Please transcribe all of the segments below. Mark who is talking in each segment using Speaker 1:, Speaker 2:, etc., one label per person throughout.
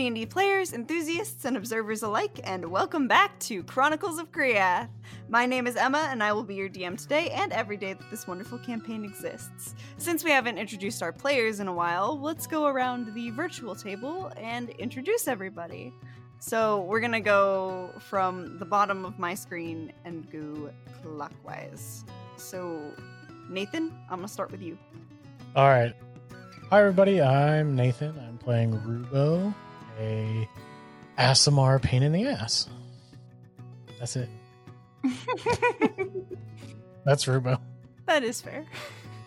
Speaker 1: D&D players, enthusiasts, and observers alike, and welcome back to Chronicles of Chreathe. My name is Emma, and I will be your DM today and every day that this wonderful campaign exists. Since we haven't introduced our players in a while, let's go around the virtual table and introduce everybody. So we're gonna go from the bottom of my screen and go clockwise. So, Nathan, I'm gonna start with you.
Speaker 2: All right. Hi, everybody. I'm Nathan. I'm playing Rubo, a Aasimar pain in the ass. That's it. That's Rubo.
Speaker 1: That is fair.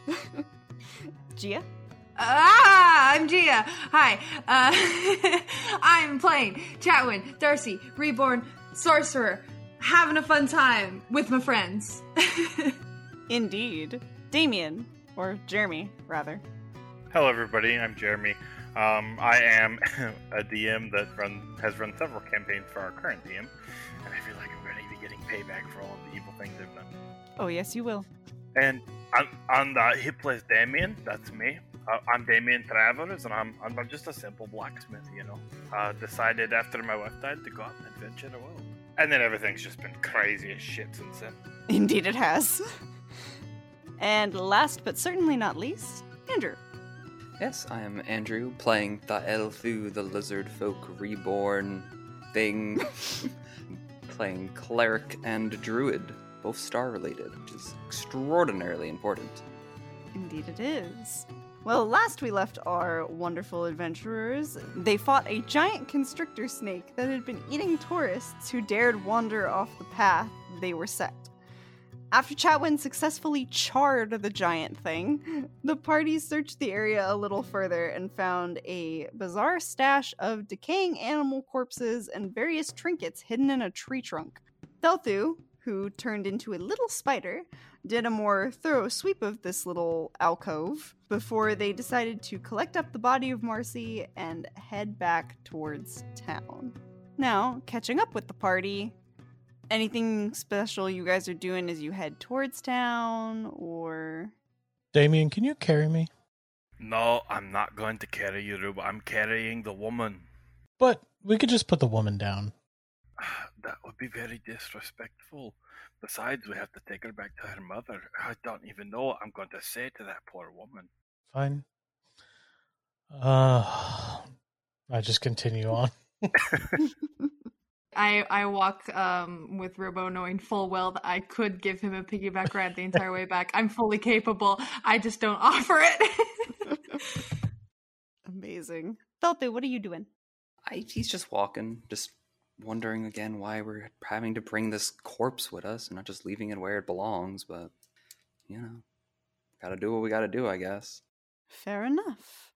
Speaker 1: Gia?
Speaker 3: Ah, I'm Gia. Hi. Uh, I'm playing Chatwin, Darcy, Reborn, Sorcerer, having a fun time with my friends.
Speaker 1: Indeed. Damien, or Jeremy, rather.
Speaker 4: Hello, everybody. I'm Jeremy. Um, I am a DM that run has run several campaigns for our current DM, and I feel like I'm going to be getting payback for all of the evil things I've done.
Speaker 1: Oh, yes, you will.
Speaker 4: And on, on the he plays Damien. That's me. Uh, I'm Damien Travers, and I'm, I'm just a simple blacksmith. You know, uh, decided after my wife died to go out and adventure the world, and then everything's just been crazy as shit since then.
Speaker 1: Indeed, it has. and last but certainly not least, Andrew.
Speaker 5: Yes, I am Andrew, playing Thaelthu, the lizard folk reborn thing, playing cleric and druid, both star related, which is extraordinarily important.
Speaker 1: Indeed, it is. Well, last we left our wonderful adventurers, they fought a giant constrictor snake that had been eating tourists who dared wander off the path they were set. After Chatwin successfully charred the giant thing, the party searched the area a little further and found a bizarre stash of decaying animal corpses and various trinkets hidden in a tree trunk. Thelthu, who turned into a little spider, did a more thorough sweep of this little alcove before they decided to collect up the body of Marcy and head back towards town. Now, catching up with the party, anything special you guys are doing as you head towards town or
Speaker 2: Damien, can you carry me?
Speaker 4: No, I'm not going to carry you, Rubo. I'm carrying the woman.
Speaker 2: But we could just put the woman down.
Speaker 4: That would be very disrespectful. Besides, we have to take her back to her mother. I don't even know what I'm going to say to that poor woman.
Speaker 2: Fine. Uh, I just continue on.
Speaker 3: I I walk um, with Rubo knowing full well that I could give him a piggyback ride the entire way back. I'm fully capable. I just don't offer it.
Speaker 1: amazing. Thelthu, what are you doing?
Speaker 5: I, he's just walking, just wondering again why we're having to bring this corpse with us and not just leaving it where it belongs, but, you know, gotta do what we gotta do, I guess.
Speaker 1: Fair enough.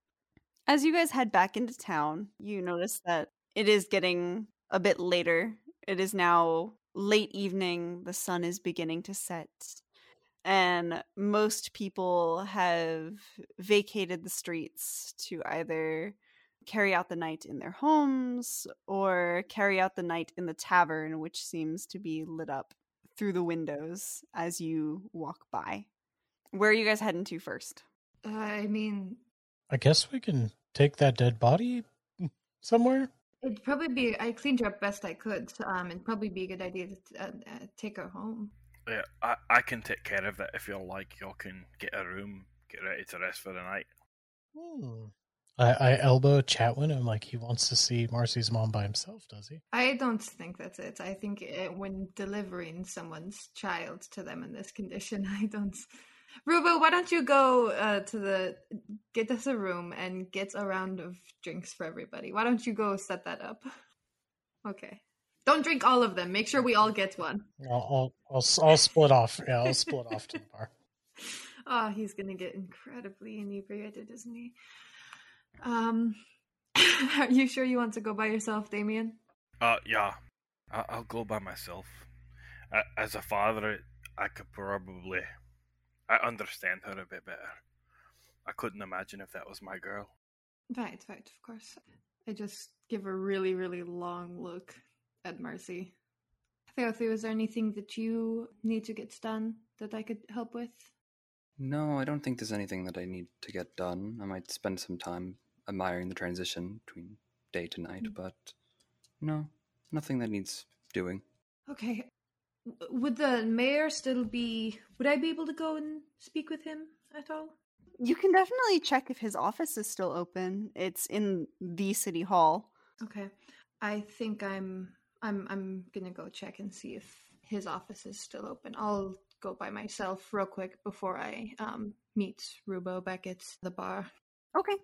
Speaker 1: As you guys head back into town, you notice that it is getting a bit later. It is now late evening. The sun is beginning to set. And most people have vacated the streets to either carry out the night in their homes or carry out the night in the tavern, which seems to be lit up through the windows as you walk by. Where are you guys heading to first?
Speaker 3: Uh, I mean,
Speaker 2: I guess we can take that dead body somewhere.
Speaker 3: It'd probably be. I cleaned her up best I could. Um, it'd probably be a good idea to uh, uh, take her home.
Speaker 4: Yeah, I, I can take care of it if you like. Y'all can get a room, get ready to rest for the night.
Speaker 2: Hmm. I, I elbow Chatwin. I'm like, he wants to see Marcy's mom by himself, does he?
Speaker 3: I don't think that's it. I think uh, when delivering someone's child to them in this condition, I don't. Rubo, why don't you go uh, to the get us a room and get a round of drinks for everybody? Why don't you go set that up? Okay. Don't drink all of them. Make sure we all get one.
Speaker 2: I'll, I'll, I'll, I'll split off. Yeah, I'll split off to the bar.
Speaker 3: Oh, he's gonna get incredibly inebriated, isn't he? Um, are you sure you want to go by yourself, Damien?
Speaker 4: Uh, yeah, I, I'll go by myself. Uh, as a father, I could probably, I understand her a bit better. I couldn't imagine if that was my girl.
Speaker 3: Right, right, of course. I just give a really, really long look at Marcy. Thelthu, was there anything that you need to get done that I could help with?
Speaker 5: No, I don't think there's anything that I need to get done. I might spend some time admiring the transition between day tonight, mm. but no, nothing that needs doing.
Speaker 3: Okay. Would the mayor still be? Would I be able to go and speak with him at all?
Speaker 1: You can definitely check if his office is still open. It's in the city hall.
Speaker 3: Okay. I think I'm. I'm. I'm gonna go check and see if his office is still open. I'll go by myself real quick before I um meet Rubo back at the bar.
Speaker 1: Okay.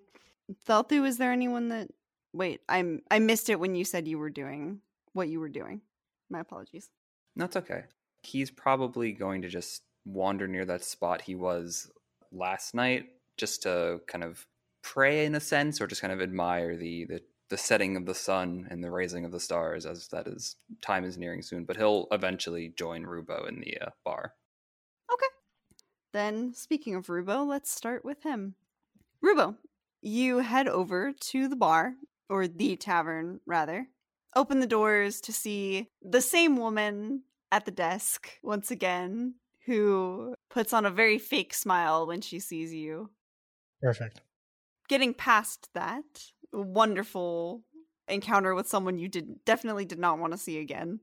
Speaker 1: Thelthu, is there anyone that wait, I'm I missed it when you said you were doing what you were doing. My apologies.
Speaker 5: That's okay. He's probably going to just wander near that spot he was last night, just to kind of pray in a sense, or just kind of admire the the, the setting of the sun and the rising of the stars, as that is time is nearing soon. But he'll eventually join Rubo in the uh, bar.
Speaker 1: Okay then, speaking of Rubo, let's start with him. Rubo, you head over to the bar, or the tavern, rather. Open the doors to see the same woman at the desk once again, who puts on a very fake smile when she sees you.
Speaker 2: Perfect.
Speaker 1: Getting past that wonderful encounter with someone you did definitely did not want to see again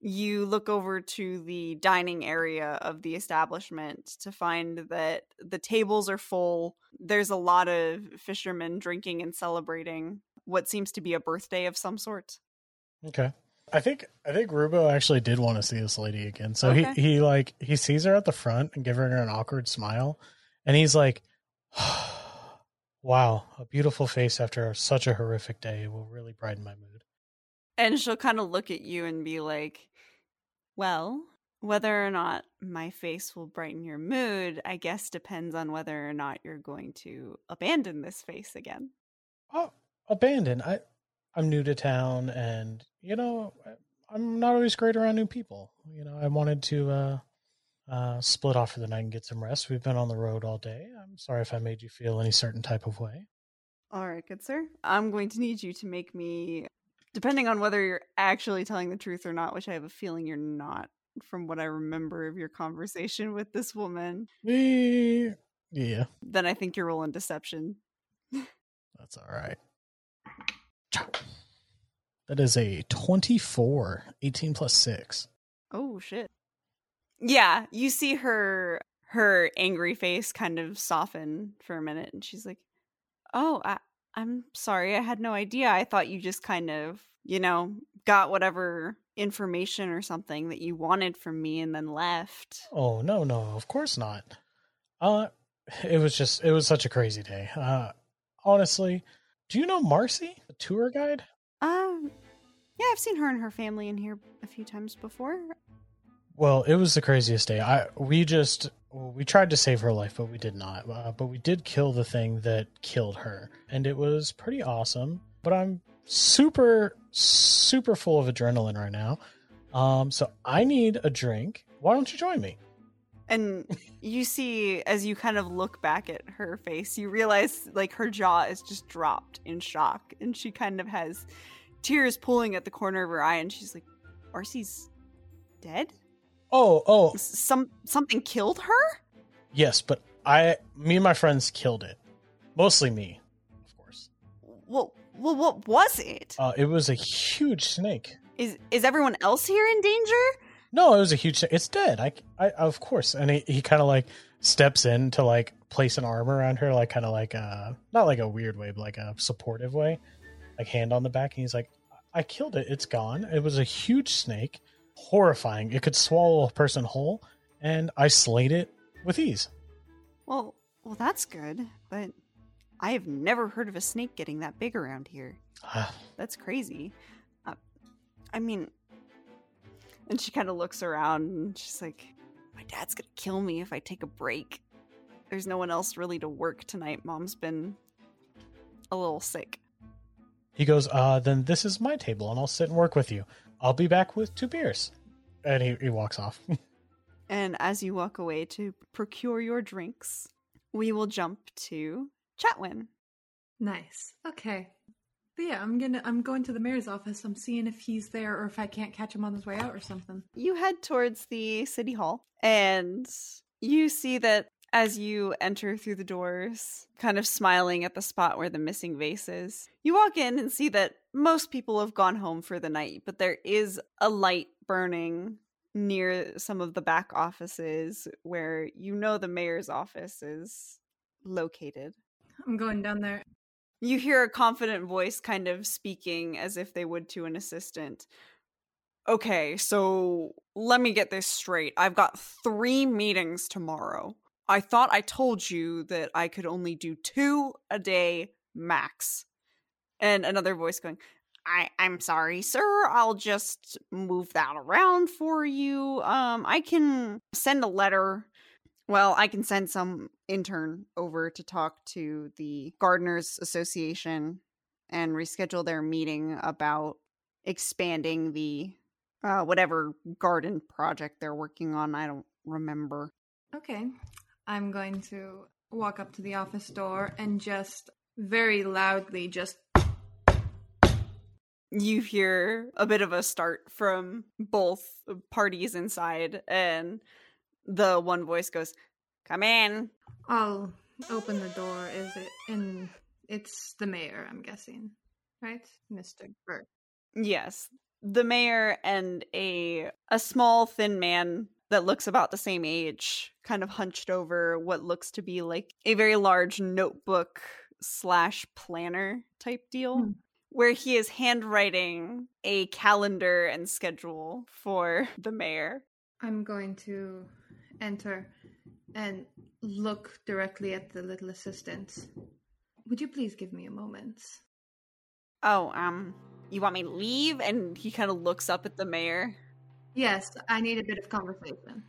Speaker 1: you look over to the dining area of the establishment to find that the tables are full. There's a lot of fishermen drinking and celebrating what seems to be a birthday of some sort.
Speaker 2: Okay. I think I think Rubo actually did want to see this lady again. So
Speaker 1: Okay.
Speaker 2: he he like he sees her at the front and giving her an awkward smile, and he's like, "Wow, a beautiful face after such a horrific day will really brighten my mood."
Speaker 1: And she'll kind of look at you and be like, Well, whether or not my face will brighten your mood, I guess depends on whether or not you're going to abandon this face again.
Speaker 2: Oh, abandon! I I'm new to town, and you know I'm not always great around new people. You know, I wanted to uh, uh, split off for the night and get some rest. We've been on the road all day. I'm sorry if I made you feel any certain type of way.
Speaker 1: All right, good sir. I'm going to need you to make me, depending on whether you're actually telling the truth or not, which I have a feeling you're not from what I remember of your conversation with this woman,
Speaker 2: Eh, Yeah,
Speaker 1: then I think you're rolling deception.
Speaker 2: that's all right. That is a 24, 18 plus 6.
Speaker 1: Oh shit. Yeah, you see her her angry face kind of soften for a minute and she's like, "Oh, I I'm sorry. I had no idea. I thought you just kind of, you know, got whatever information or something that you wanted from me and then left."
Speaker 2: Oh, no, no, of course not. Uh, it was just, it was such a crazy day. Uh, honestly, do you know Marcy, the tour guide?
Speaker 1: Um yeah, I've seen her and her family in here a few times before.
Speaker 2: Well, it was the craziest day. I we just well, we tried to save her life, but we did not. Uh, but we did kill the thing that killed her, and it was pretty awesome. But I'm super super full of adrenaline right now. Um, so I need a drink. Why don't you join me?
Speaker 1: And you see, as you kind of look back at her face, you realize like her jaw is just dropped in shock, and she kind of has tears pooling at the corner of her eye, and she's like, "Arcee's dead?
Speaker 2: Oh, oh,
Speaker 1: Some something killed her?"
Speaker 2: yes, but I, me and my friends killed it. Mostly me, of course.
Speaker 1: Well, well, what was it?
Speaker 2: Uh, it was a huge snake.
Speaker 1: Is is everyone else here in danger?
Speaker 2: No, it was a huge. It's dead. I, I of course. And he, he kind of like steps in to like place an arm around her, like kind of like a not like a weird way, but like a supportive way, like hand on the back. And he's like, "I killed it. It's gone. It was a huge snake, horrifying. It could swallow a person whole, and I slayed it with ease."
Speaker 1: Well, well, that's good, but I have never heard of a snake getting that big around here. That's crazy. Uh, I mean, and she kind of looks around and she's like, My dad's gonna kill me if I take a break. There's no one else really to work tonight. Mom's been a little sick.
Speaker 2: he goes, "Uh, then this is my table, and I'll sit and work with you. I'll be back with two beers." And he, he walks off.
Speaker 1: And as you walk away to procure your drinks, we will jump to Chatwin.
Speaker 3: Nice. Okay. But yeah, I'm gonna I'm going to the mayor's office. I'm seeing if he's there or if I can't catch him on his way out or something.
Speaker 1: You head towards the city hall and you see that as you enter through the doors, kind of smiling at the spot where the missing vase is. You walk in and see that most people have gone home for the night, but there is a light burning near some of the back offices where you know the mayor's office is located.
Speaker 3: I'm going down there.
Speaker 1: You hear a confident voice kind of speaking as if they would to an assistant. Okay, so let me get this straight. I've got three meetings tomorrow. I thought I told you that I could only do two a day max. And another voice going, I, I'm sorry, sir. I'll just move that around for you. Um, I can send a letter. Well, I can send some intern over to talk to the Gardeners Association and reschedule their meeting about expanding the uh, whatever garden project they're working on. I don't remember.
Speaker 3: Okay. I'm going to walk up to the office door and just very loudly just
Speaker 1: you hear a bit of a start from both parties inside and the one voice goes come in
Speaker 3: I'll open the door. Is it in it's the mayor, I'm guessing. Right? Mr. Burke.
Speaker 1: yes the mayor and a a small thin man that looks about the same age kind of hunched over what looks to be like a very large notebook slash planner type deal
Speaker 3: Hmm.
Speaker 1: where he is handwriting a calendar and schedule for the mayor
Speaker 3: I'm going to enter and look directly at the little assistant. Would you please give me a moment?
Speaker 1: oh um you want me to leave and he kind of looks up at the mayor
Speaker 3: Yes, I need a bit of conversation.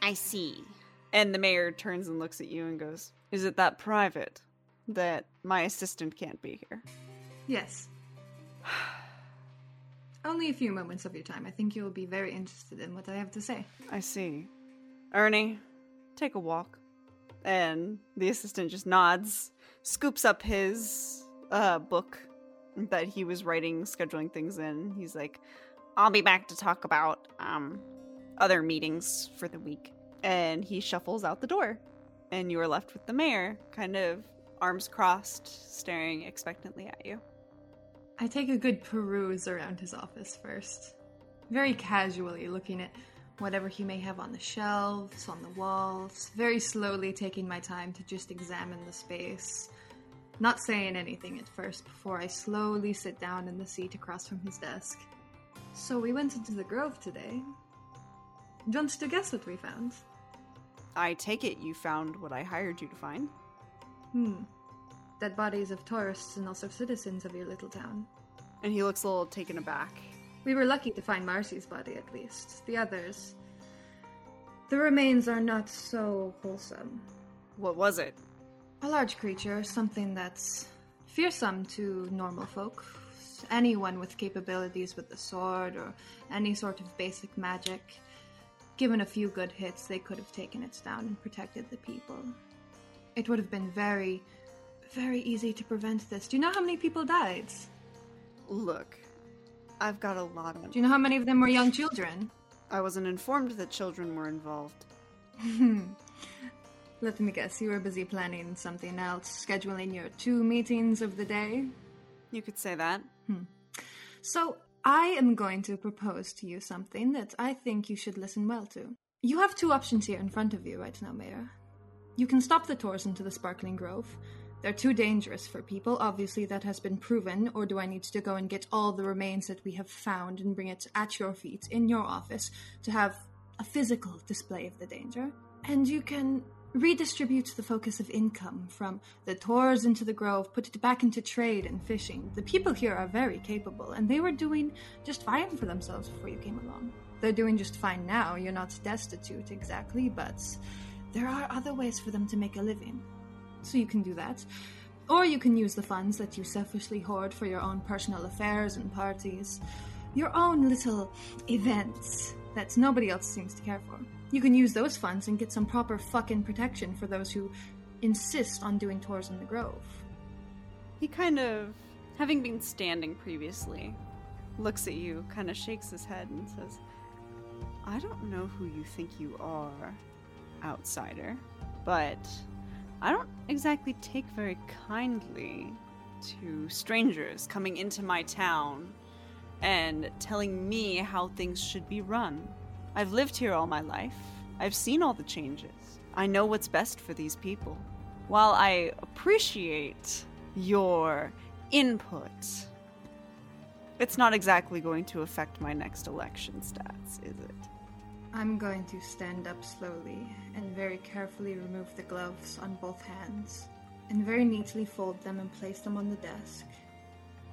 Speaker 1: I see. And the mayor turns and looks at you and goes, Is it that private that my assistant can't be here?
Speaker 3: Yes. Only a few moments of your time. I think you will be very interested in what I have to say.
Speaker 1: I see. Ernie, take a walk. And the assistant just nods, scoops up his uh, book that he was writing, scheduling things in. He's like, I'll be back to talk about um, other meetings for the week. And he shuffles out the door. And you are left with the mayor, kind of arms crossed, staring expectantly at you.
Speaker 3: I take a good peruse around his office first, very casually looking at whatever he may have on the shelves, on the walls, very slowly taking my time to just examine the space. Not saying anything at first before I slowly sit down in the seat across from his desk. So we went into the grove today. Do you to guess what we found?
Speaker 1: I take it you found what I hired you to find.
Speaker 3: Hmm. Dead bodies of tourists and also citizens of your little town.
Speaker 1: And he looks a little taken aback.
Speaker 3: We were lucky to find Marcy's body at least. The others. The remains are not so wholesome.
Speaker 1: What was it?
Speaker 3: A large creature, something that's fearsome to normal folk. Anyone with capabilities with the sword or any sort of basic magic. Given a few good hits, they could have taken it down and protected the people. It would have been very, very easy to prevent this. Do you know how many people died?
Speaker 1: Look, I've got a lot of.
Speaker 3: Do you know how many of them were young children?
Speaker 1: I wasn't informed that children were involved.
Speaker 3: Let me guess, you were busy planning something else, scheduling your two meetings of the day?
Speaker 1: You could say that. Hmm.
Speaker 3: So, I am going to propose to you something that I think you should listen well to. You have two options here in front of you right now, Mayor. You can stop the tours into the Sparkling Grove. They're too dangerous for people, obviously, that has been proven, or do I need to go and get all the remains that we have found and bring it at your feet in your office to have a physical display of the danger? And you can redistribute the focus of income from the tours into the grove, put it back into trade and fishing. The people here are very capable, and they were doing just fine for themselves before you came along. They're doing just fine now. You're not destitute exactly, but there are other ways for them to make a living. So you can do that. Or you can use the funds that you selfishly hoard for your own personal affairs and parties, your own little events that nobody else seems to care for. You can use those funds and get some proper fucking protection for those who insist on doing tours in the Grove.
Speaker 1: He kind of, having been standing previously, looks at you, kind of shakes his head, and says, I don't know who you think you are, outsider. but I don't exactly take very kindly to strangers coming into my town and telling me how things should be run. I've lived here all my life. I've seen all the changes. I know what's best for these people. While I appreciate your input, it's not exactly going to affect my next election stats, is it?
Speaker 3: I'm going to stand up slowly and very carefully remove the gloves on both hands, and very neatly fold them and place them on the desk,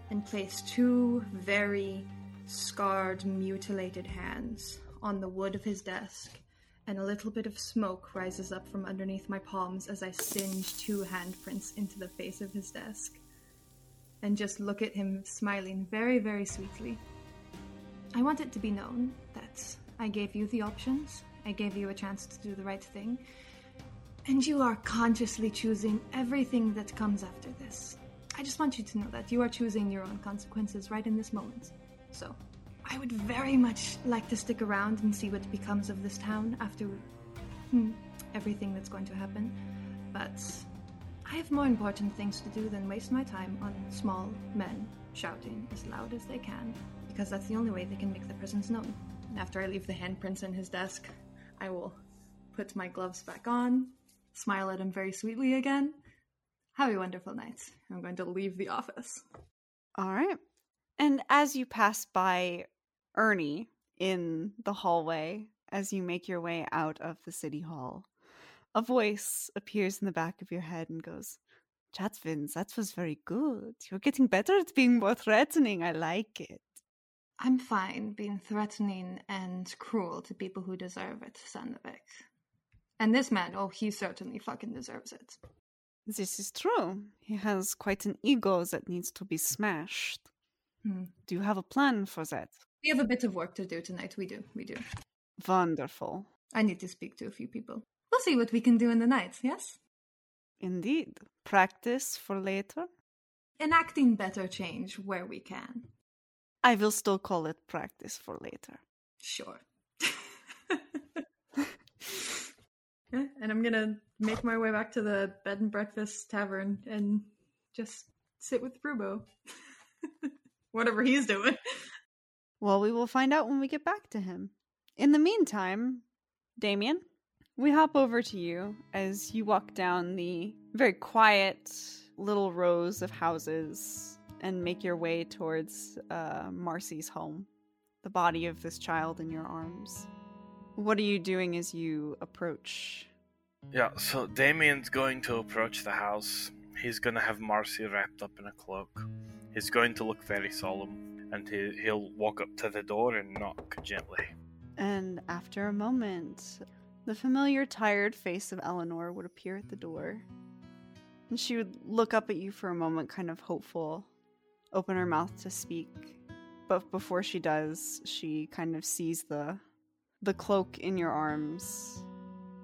Speaker 3: and place two very scarred, mutilated hands on the wood of his desk, and a little bit of smoke rises up from underneath my palms as I singe two handprints into the face of his desk, and just look at him smiling very, very sweetly. I want it to be known that I gave you the options, I gave you a chance to do the right thing, and you are consciously choosing everything that comes after this. I just want you to know that you are choosing your own consequences right in this moment. So, I would very much like to stick around and see what becomes of this town after hmm, everything that's going to happen, but I have more important things to do than waste my time on small men shouting as loud as they can, because that's the only way they can make their presence known. After I leave the handprints in his desk, I will put my gloves back on, smile at him very sweetly again. Have a wonderful night. I'm going to leave the office.
Speaker 1: All right. And as you pass by Ernie in the hallway, as you make your way out of the city hall, a voice appears in the back of your head and goes, Chatvins, that was very good. You're getting better at being more threatening. I like it.
Speaker 3: I'm fine being threatening and cruel to people who deserve it, Sandvik. And this man, oh, he certainly fucking deserves it.
Speaker 1: This is true. He has quite an ego that needs to be smashed.
Speaker 3: Hmm.
Speaker 1: Do you have a plan for that?
Speaker 3: We have a bit of work to do tonight. We do. We do.
Speaker 1: Wonderful.
Speaker 3: I need to speak to a few people. We'll see what we can do in the night, yes?
Speaker 1: Indeed. Practice for later?
Speaker 3: Enacting better change where we can.
Speaker 1: I will still call it practice for later.
Speaker 3: Sure. Yeah, and I'm gonna make my way back to the bed and breakfast tavern and just sit with Rubo. Whatever he's doing.
Speaker 1: Well, we will find out when we get back to him. In the meantime, Damien, we hop over to you as you walk down the very quiet little rows of houses and make your way towards uh, Marcy's home, the body of this child in your arms. What are you doing as you approach?
Speaker 4: Yeah, so Damien's going to approach the house. He's going to have Marcy wrapped up in a cloak. He's going to look very solemn, and he, he'll walk up to the door and knock gently.
Speaker 1: And after a moment, the familiar tired face of Eleanor would appear at the door. And she would look up at you for a moment, kind of hopeful, open her mouth mm-hmm. to speak. But before she does, she kind of sees the the cloak in your arms,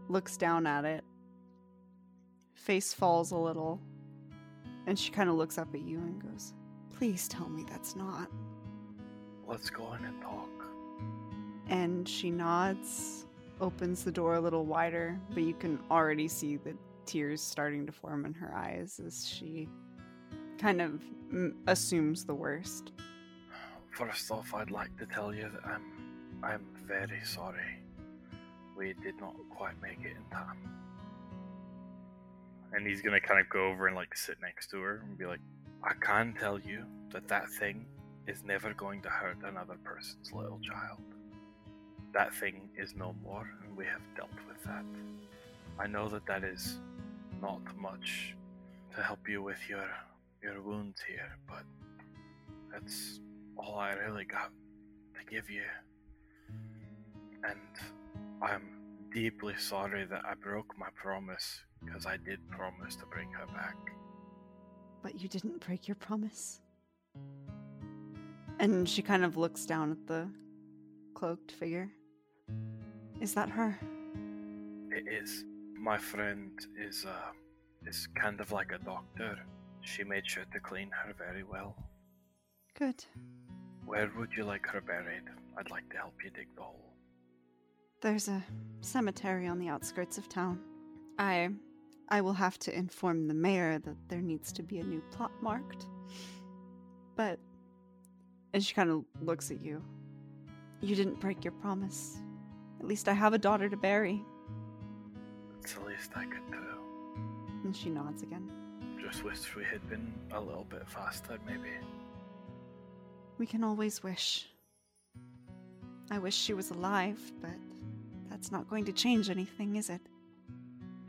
Speaker 1: looks down at it. Face falls a little, and she kind of looks up at you and goes, Please tell me that's not.
Speaker 4: Let's go in and talk.
Speaker 1: And she nods, opens the door a little wider, but you can already see the tears starting to form in her eyes as she kind of mm, assumes the worst.
Speaker 4: First off, I'd like to tell you that I'm I'm very sorry. We did not quite make it in time. And he's gonna kind of go over and like sit next to her and be like, I can tell you that that thing is never going to hurt another person's little child. That thing is no more, and we have dealt with that. I know that that is not much to help you with your your wounds here, but that's all I really got to give you. And I'm deeply sorry that I broke my promise because I did promise to bring her back.
Speaker 1: But you didn't break your promise. And she kind of looks down at the cloaked figure. Is that her?
Speaker 4: It is. My friend is uh is kind of like a doctor. She made sure to clean her very well.
Speaker 1: Good.
Speaker 4: Where would you like her buried? I'd like to help you dig the hole.
Speaker 1: There's a cemetery on the outskirts of town. I I will have to inform the mayor that there needs to be a new plot marked. But and she kind of looks at you. You didn't break your promise. At least I have a daughter to bury.
Speaker 4: It's the least I could do.
Speaker 1: And she nods again.
Speaker 4: Just wish we had been a little bit faster, maybe.
Speaker 1: We can always wish. I wish she was alive, but that's not going to change anything, is it?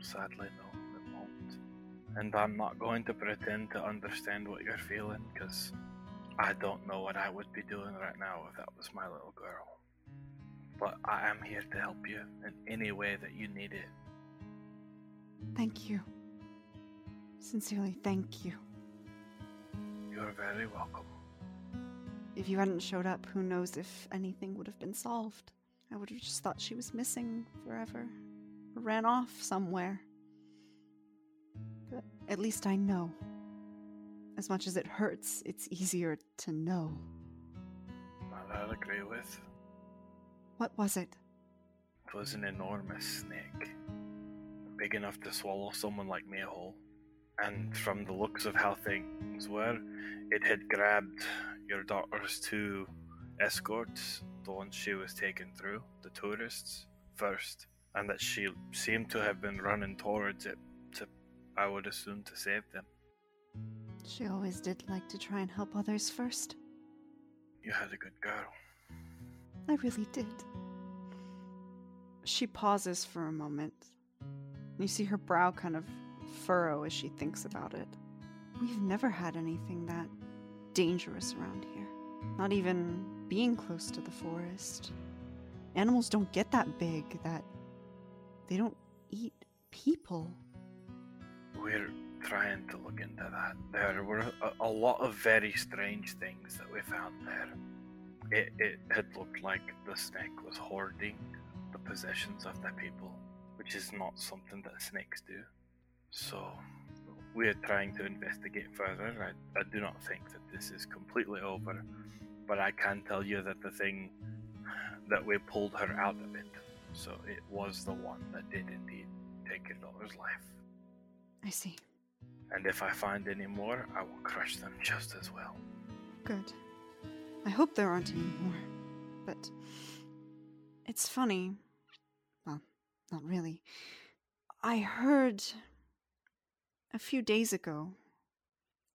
Speaker 4: Sadly, no, it won't. And I'm not going to pretend to understand what you're feeling, because I don't know what I would be doing right now if that was my little girl. But I am here to help you in any way that you need it.
Speaker 1: Thank you. Sincerely, thank you.
Speaker 4: You're very welcome.
Speaker 1: If you hadn't showed up, who knows if anything would have been solved. I would have just thought she was missing forever, or ran off somewhere. But at least I know. As much as it hurts, it's easier to know.
Speaker 4: That I'll agree with.
Speaker 1: What was it?
Speaker 4: It was an enormous snake. Big enough to swallow someone like me whole. And from the looks of how things were, it had grabbed your daughter's two escorts, the ones she was taken through, the tourists, first. And that she seemed to have been running towards it to, I would assume, to save them.
Speaker 1: She always did like to try and help others first.
Speaker 4: You had a good girl.
Speaker 1: I really did. She pauses for a moment. You see her brow kind of furrow as she thinks about it. We've never had anything that dangerous around here. Not even being close to the forest. Animals don't get that big that they don't eat people.
Speaker 4: We're trying to look into that. There were a, a lot of very strange things that we found there. It, it had looked like the snake was hoarding the possessions of the people, which is not something that snakes do. So, we are trying to investigate further. I, I do not think that this is completely over, but I can tell you that the thing that we pulled her out of it, so it was the one that did indeed take your daughter's life.
Speaker 1: I see.
Speaker 4: And if I find any more, I will crush them just as well.
Speaker 1: Good. I hope there aren't any more. But it's funny. Well, not really. I heard a few days ago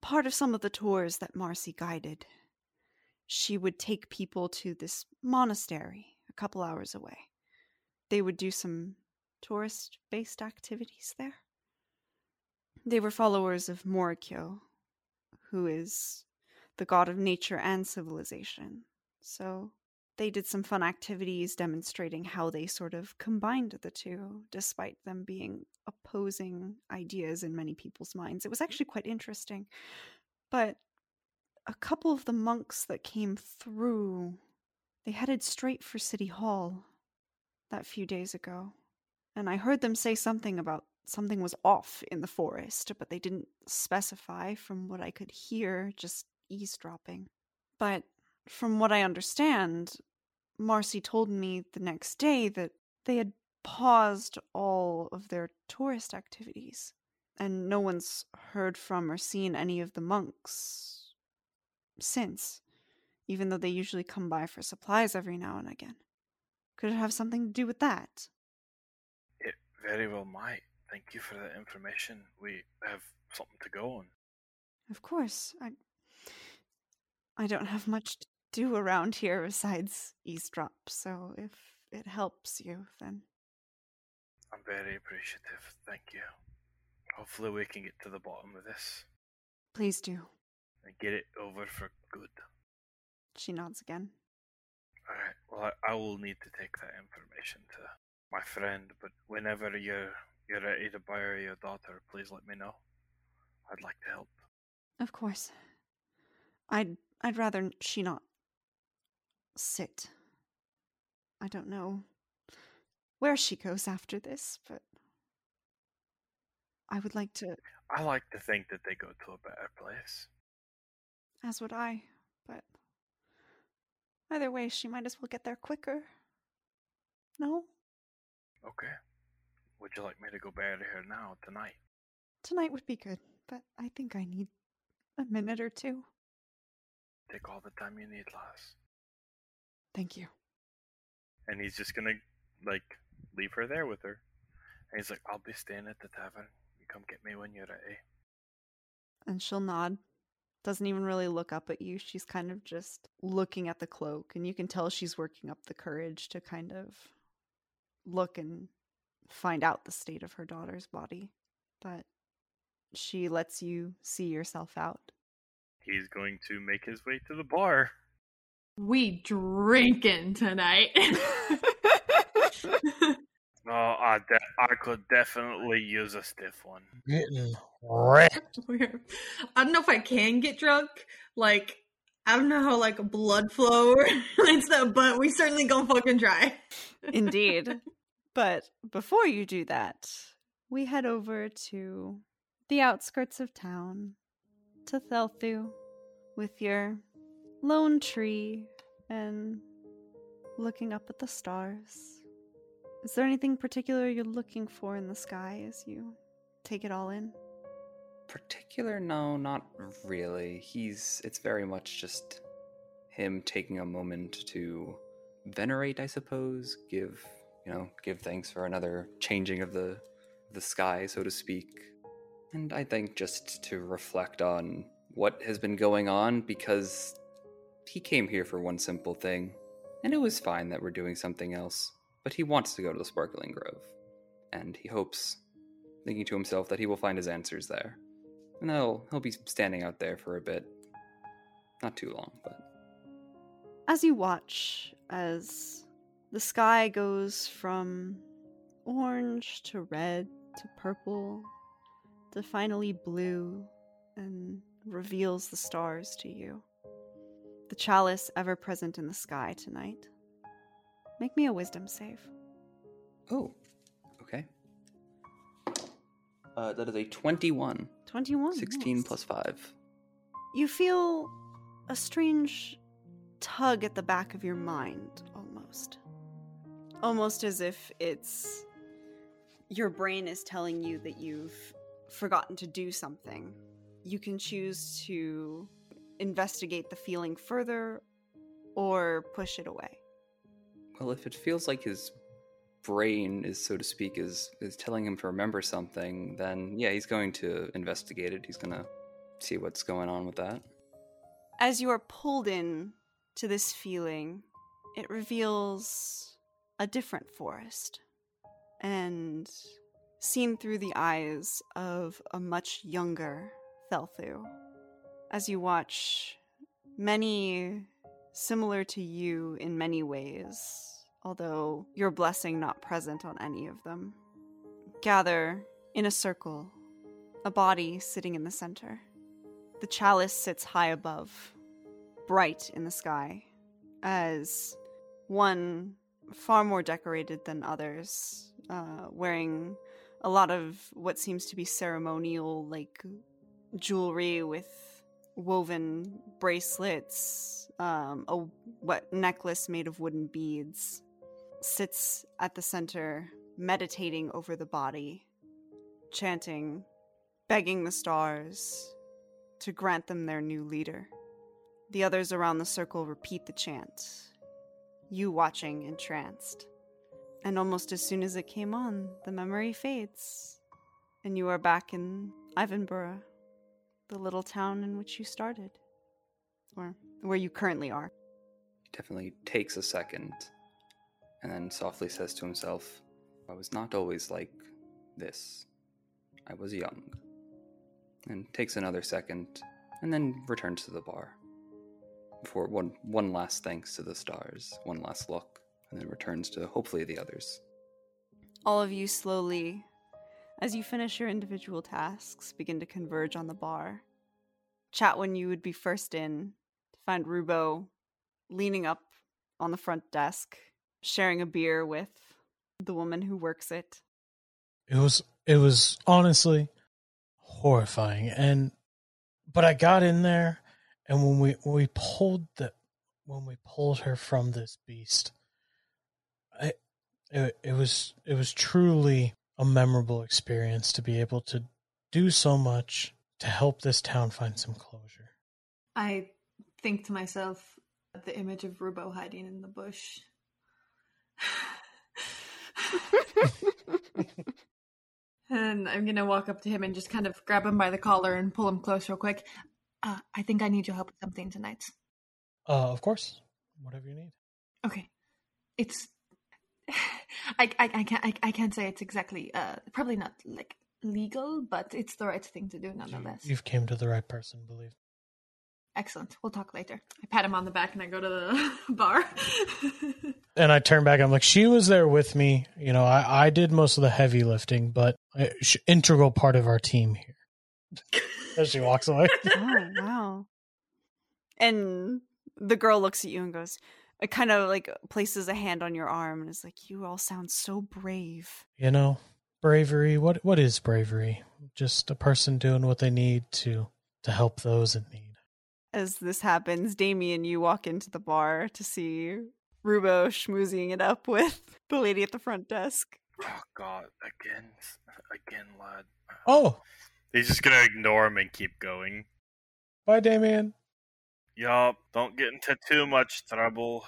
Speaker 1: part of some of the tours that Marcy guided. She would take people to this monastery a couple hours away. They would do some tourist based activities there. They were followers of Morikyo, who is the god of nature and civilization. So they did some fun activities demonstrating how they sort of combined the two, despite them being opposing ideas in many people's minds. It was mm-hmm. actually quite interesting. But a couple of the monks that came through, they headed straight for City Hall that few days ago. And I heard them say something about something was off in the forest, but they didn't specify from what I could hear, just eavesdropping. But from what I understand, Marcy told me the next day that they had paused all of their tourist activities, and no one's heard from or seen any of the monks since, even though they usually come by for supplies every now and again. Could it have something to do with that?
Speaker 4: It very well might. Thank you for that information. We have something to go on.
Speaker 1: Of course. I I don't have much to do around here besides eavesdrop, so if it helps you, then
Speaker 4: I'm very appreciative. Thank you. Hopefully, we can get to the bottom of this
Speaker 1: please do.
Speaker 4: and get it over for good.
Speaker 1: She nods again.
Speaker 4: Alright, well, I, I will need to take that information to my friend, but whenever you're, you're ready to bury your daughter, please let me know. I'd like to help.
Speaker 1: Of course. I'd I'd rather she not sit. I don't know where she goes after this, but I would like to,
Speaker 4: I like to think that they go to a better place.
Speaker 1: as would I, but either way, she might as well get there quicker. No?
Speaker 4: Okay. would you like me to go bury her now tonight?
Speaker 1: Tonight would be good, but I think I need a minute or two.
Speaker 4: Take all the time you need, lass.
Speaker 1: Thank you.
Speaker 4: And he's just gonna like leave her there with her. And he's like, I'll be staying at the tavern. You come get me when you're ready.
Speaker 1: And she'll nod. Doesn't even really look up at you. She's kind of just looking at the cloak, and you can tell she's working up the courage to kind of look and find out the state of her daughter's body. But she lets you see yourself out.
Speaker 4: He's going to make his way to the bar.
Speaker 3: We drinking tonight.
Speaker 4: Oh, I, de- I could definitely use a stiff one.
Speaker 2: Getting wrecked.
Speaker 3: I don't know if I can get drunk. Like, I don't know how like blood flow and stuff, but we certainly gonna fucking try.
Speaker 1: Indeed. But before you do that, we head over to the outskirts of town, to Thelthu, with your lone tree and looking up at the stars. Is there anything particular you're looking for in the sky as you take it all in?
Speaker 5: Particular? No, not really. He's. It's very much just him taking a moment to venerate, I suppose. Give, you know, give thanks for another changing of the the sky, so to speak. And I think just to reflect on what has been going on because he came here for one simple thing, and it was fine that we're doing something else. But he wants to go to the Sparkling Grove, and he hopes, thinking to himself, that he will find his answers there. And he'll he'll be standing out there for a bit, not too long, but
Speaker 1: As you watch, as the sky goes from orange to red to purple to finally blue and reveals the stars to you, the chalice ever present in the sky tonight. Make me a wisdom save.
Speaker 5: oh, okay. Uh, that is a twenty-one.
Speaker 1: 21.
Speaker 5: 16
Speaker 1: nice.
Speaker 5: plus 5.
Speaker 1: You feel a strange tug at the back of your mind, almost. Almost as if it's your brain is telling you that you've forgotten to do something. You can choose to investigate the feeling further or push it away.
Speaker 5: Well, if it feels like his brain is, so to speak, is is telling him to remember something, then yeah, he's going to investigate it. He's gonna see what's going on with that.
Speaker 1: As you are pulled in to this feeling, it reveals a different forest. And seen through the eyes of a much younger Thelthu. As you watch many similar to you in many ways, although your blessing not present on any of them, gather in a circle, a body sitting in the center. The chalice sits high above, bright in the sky, as one far more decorated than others, uh, wearing a lot of what seems to be ceremonial, like jewelry with woven bracelets, um, a what necklace made of wooden beads, sits at the center, meditating over the body, chanting, begging the stars to grant them their new leader. The others around the circle repeat the chant, you watching entranced. And almost as soon as it came on, the memory fades, and you are back in Ivanborough, the little town in which you started, or where you currently are.
Speaker 5: He definitely takes a second and then softly says to himself, I was not always like this. I was young. And takes another second and then returns to the bar. For one one last thanks to the stars, one last look, and then returns to hopefully the others.
Speaker 1: All of you slowly, as you finish your individual tasks, begin to converge on the bar. Chatwin you would be first in, to find Rubo leaning up on the front desk, sharing a beer with the woman who works it.
Speaker 2: It was it was honestly horrifying and but I got in there and when we when we pulled the when we pulled her from this beast I it, it was it was truly a memorable experience to be able to do so much to help this town find some closure.
Speaker 3: I think to myself the image of Rubo hiding in the bush. and I'm gonna walk up to him and just kind of grab him by the collar and pull him close real quick. Uh, I think I need your help with something tonight.
Speaker 2: Uh, of course, whatever you need.
Speaker 3: Okay, it's I I, I can't I, I can't say it's exactly uh probably not like legal, but it's the right thing to do nonetheless.
Speaker 2: You, have came to the right person, believe.
Speaker 3: Excellent. We'll talk later. I pat him on the back and I go to the bar.
Speaker 2: and I turn back. I'm like, she was there with me. You know, I, I did most of the heavy lifting, but I, she, integral part of our team here. As she walks away.
Speaker 1: oh wow! And the girl looks at you and goes, it kind of like places a hand on your arm and is like, "You all sound so brave."
Speaker 2: You know, bravery. What what is bravery? Just a person doing what they need to to help those in need.
Speaker 1: As this happens, Damien, you walk into the bar to see Rubo schmoozing it up with the lady at the front desk.
Speaker 4: Oh God! Again, again, lad.
Speaker 2: Oh,
Speaker 4: he's just gonna ignore him and keep going.
Speaker 2: Bye, Damien.
Speaker 4: Yup, don't get into too much trouble.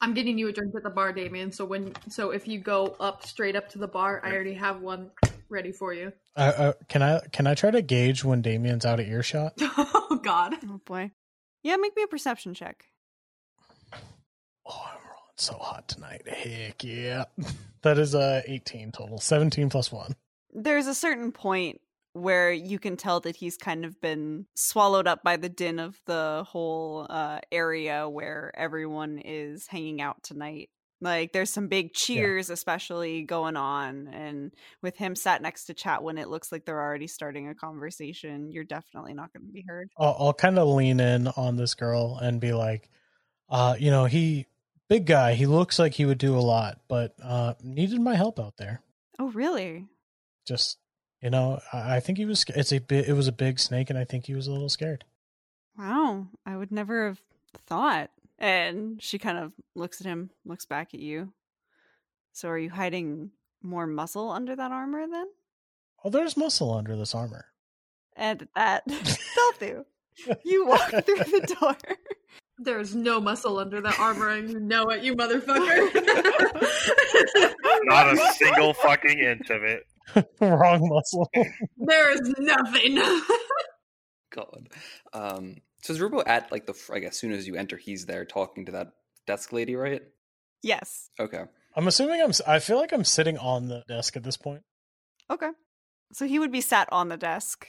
Speaker 3: I'm getting you a drink at the bar, Damien. So when so if you go up straight up to the bar, I already have one ready for you.
Speaker 2: Uh, uh, can I can I try to gauge when Damien's out of earshot?
Speaker 3: oh God!
Speaker 1: Oh boy! Yeah, make me a perception check.
Speaker 2: Oh, I'm rolling so hot tonight. Heck yeah! that is a uh, 18 total. 17 plus one.
Speaker 1: There's a certain point where you can tell that he's kind of been swallowed up by the din of the whole uh, area where everyone is hanging out tonight. Like there's some big cheers, yeah. especially going on, and with him sat next to Chatwin, it looks like they're already starting a conversation. You're definitely not going to be heard.
Speaker 2: I'll, I'll kind of lean in on this girl and be like, uh, you know, he big guy. He looks like he would do a lot, but uh, needed my help out there.
Speaker 1: Oh, really?
Speaker 2: Just you know, I think he was. It's a bit. It was a big snake, and I think he was a little scared.
Speaker 1: Wow, I would never have thought. And she kind of looks at him, looks back at you. So, are you hiding more muscle under that armor then?
Speaker 2: Oh, there's muscle under this armor.
Speaker 1: And that, they'll do. You walk through the door.
Speaker 3: There's no muscle under that armor, and you know it, you motherfucker.
Speaker 4: Not a single fucking inch of it.
Speaker 2: Wrong muscle.
Speaker 3: there is nothing.
Speaker 5: God. Um, so is Rubo at like the like as soon as you enter, he's there talking to that desk lady, right?
Speaker 1: Yes.
Speaker 5: Okay.
Speaker 2: I'm assuming I'm. I feel like I'm sitting on the desk at this point.
Speaker 1: Okay. So he would be sat on the desk.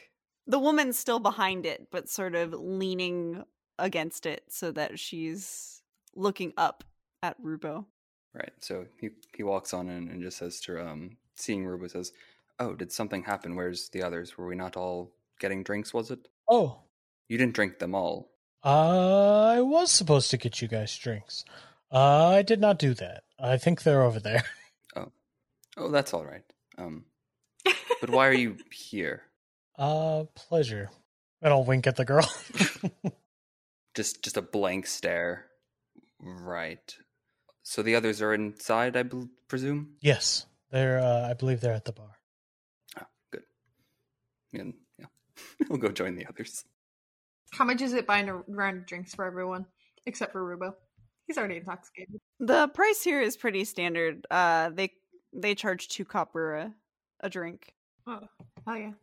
Speaker 1: The woman's still behind it, but sort of leaning against it so that she's looking up at Rubo.
Speaker 5: Right. So he he walks on in and just says to um seeing Rubo says, "Oh, did something happen? Where's the others? Were we not all getting drinks? Was it?
Speaker 2: Oh,
Speaker 5: you didn't drink them all.
Speaker 2: I was supposed to get you guys drinks. Uh, I did not do that. I think they're over there.
Speaker 5: Oh, oh, that's all right. Um, but why are you here?
Speaker 2: Uh, pleasure. And I'll wink at the girl.
Speaker 5: just, just a blank stare. Right. So the others are inside, I presume.
Speaker 2: Yes. They're, uh, I believe they're at the bar.
Speaker 5: Oh, good. And yeah, we'll go join the others.
Speaker 3: How much is it buying a round of drinks for everyone except for Rubo? He's already intoxicated.
Speaker 1: The price here is pretty standard. Uh, they they charge two copper a, a drink.
Speaker 3: Oh, oh yeah.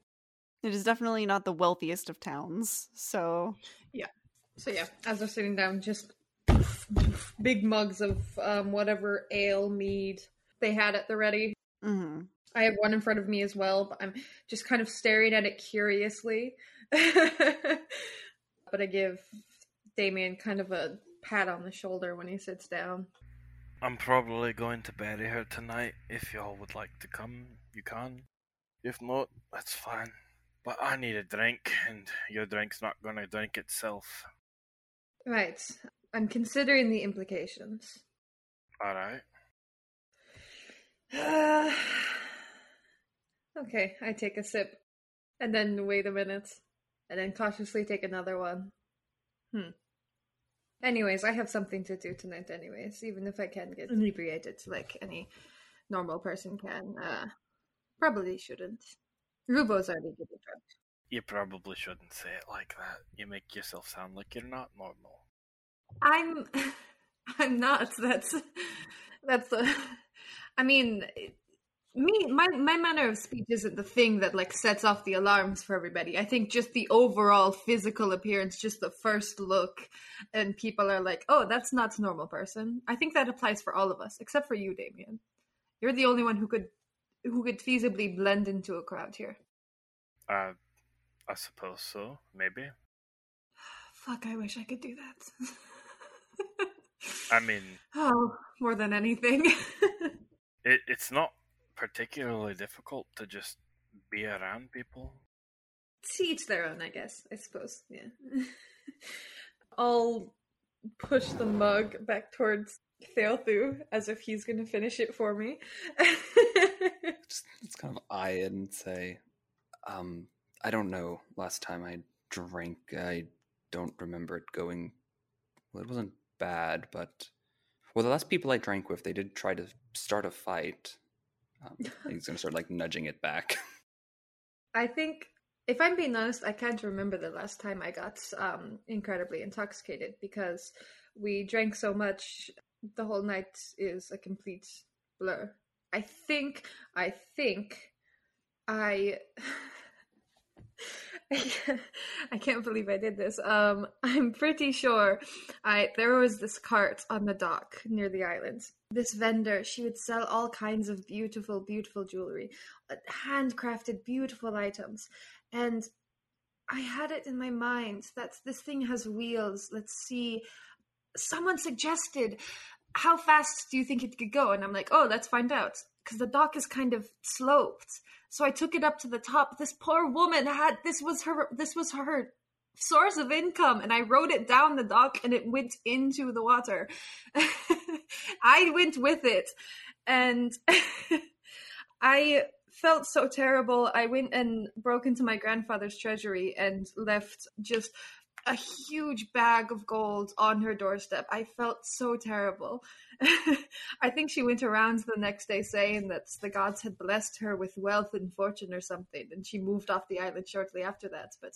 Speaker 1: It is definitely not the wealthiest of towns. So
Speaker 3: yeah. So yeah, as they're sitting down, just big mugs of um, whatever ale, mead they had at the ready.
Speaker 1: Mm-hmm.
Speaker 3: I have one in front of me as well, but I'm just kind of staring at it curiously. but I give Damien kind of a pat on the shoulder when he sits down.
Speaker 4: I'm probably going to bury her tonight. If y'all would like to come, you can. If not, that's fine. But I need a drink, and your drink's not going to drink itself.
Speaker 3: Right. I'm considering the implications.
Speaker 4: Alright.
Speaker 3: Uh, okay, I take a sip and then wait a minute and then cautiously take another one. Hmm. Anyways, I have something to do tonight, anyways, even if I can get inebriated like any normal person can. Uh, Probably shouldn't. Rubo's already getting drunk.
Speaker 4: You probably shouldn't say it like that. You make yourself sound like you're not normal.
Speaker 3: I'm I'm not. That's that's the I mean me my my manner of speech isn't the thing that like sets off the alarms for everybody. I think just the overall physical appearance, just the first look and people are like, "Oh, that's not a normal person." I think that applies for all of us except for you, Damien. You're the only one who could who could feasibly blend into a crowd here.
Speaker 4: Uh, I suppose so. Maybe.
Speaker 3: Fuck, I wish I could do that.
Speaker 4: I mean,
Speaker 3: oh, more than anything.
Speaker 4: it, it's not particularly difficult to just be around people.
Speaker 3: to each their own, I guess. I suppose. Yeah. I'll push the mug back towards Thelthu as if he's going to finish it for me.
Speaker 5: Just, just kind of eye it and say, um, I don't know. Last time I drank, I don't remember it going. Well, it wasn't bad, but well, the last people I drank with, they did try to start a fight. Um, he's gonna start like nudging it back.
Speaker 3: I think, if I'm being honest, I can't remember the last time I got um, incredibly intoxicated because we drank so much. The whole night is a complete blur. I think, I think, I. I can't believe I did this. Um, I'm pretty sure I there was this cart on the dock near the island. This vendor, she would sell all kinds of beautiful, beautiful jewelry, uh, handcrafted, beautiful items, and I had it in my mind that this thing has wheels. Let's see. Someone suggested, how fast do you think it could go? And I'm like, oh, let's find out. Because the dock is kind of sloped. So I took it up to the top. This poor woman had this was her this was her source of income and I rode it down the dock and it went into the water. I went with it and I felt so terrible. I went and broke into my grandfather's treasury and left just a huge bag of gold on her doorstep. I felt so terrible. I think she went around the next day saying that the gods had blessed her with wealth and fortune or something, and she moved off the island shortly after that. But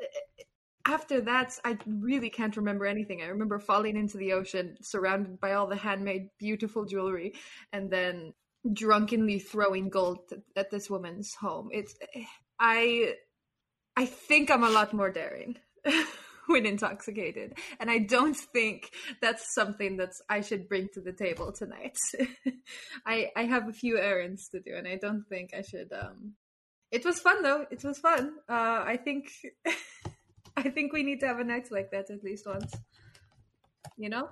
Speaker 3: eh, after that, I really can't remember anything. I remember falling into the ocean, surrounded by all the handmade, beautiful jewelry, and then drunkenly throwing gold at this woman's home. It's eh, I I think I'm a lot more daring. when intoxicated. And I don't think that's something that I should bring to the table tonight. I I have a few errands to do and I don't think I should um it was fun though. It was fun. Uh I think I think we need to have a night like that at least once. You know?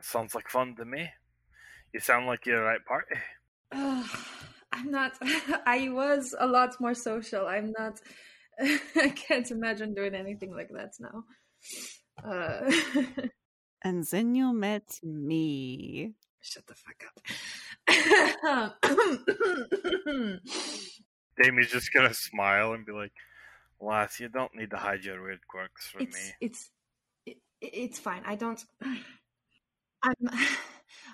Speaker 4: Sounds like fun to me. You sound like you're the right party.
Speaker 3: Uh, I'm not I was a lot more social. I'm not I can't imagine doing anything like that now. Uh,
Speaker 1: And then you met me.
Speaker 3: shut the fuck up.
Speaker 4: Damie's just gonna smile and be like, "Lass, you don't need to hide your weird quirks from
Speaker 3: it's
Speaker 4: me."
Speaker 3: it's it, it's fine. I don't. I'm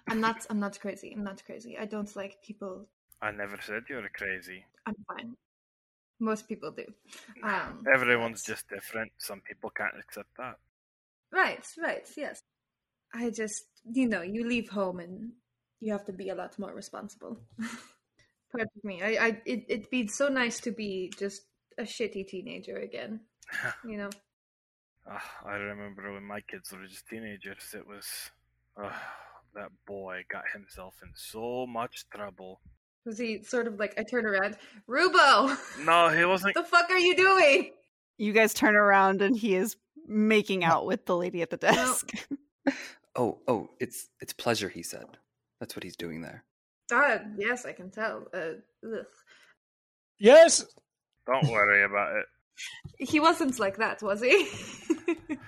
Speaker 3: I'm not I'm not crazy. I'm not crazy. I don't like people.
Speaker 4: I never said you were crazy.
Speaker 3: I'm fine. Most people do. Um,
Speaker 4: Everyone's just different. Some people can't accept that.
Speaker 3: Right, right, yes. I just, you know, you leave home and you have to be a lot more responsible. Part of me, I, I, it, it'd be so nice to be just a shitty teenager again. You know,
Speaker 4: Ah, I remember when my kids were just teenagers. It was ah, that boy got himself in so much trouble.
Speaker 3: Was he sort of like? I turn around, Rubo.
Speaker 4: No, he wasn't.
Speaker 3: the fuck are you doing?
Speaker 1: You guys turn around and he is making out with the lady at the desk.
Speaker 5: oh, oh, it's it's pleasure. He said. That's what he's doing there.
Speaker 3: God, yes, I can tell. Uh, ugh.
Speaker 2: Yes.
Speaker 4: Don't worry about it.
Speaker 3: He wasn't like that, was he?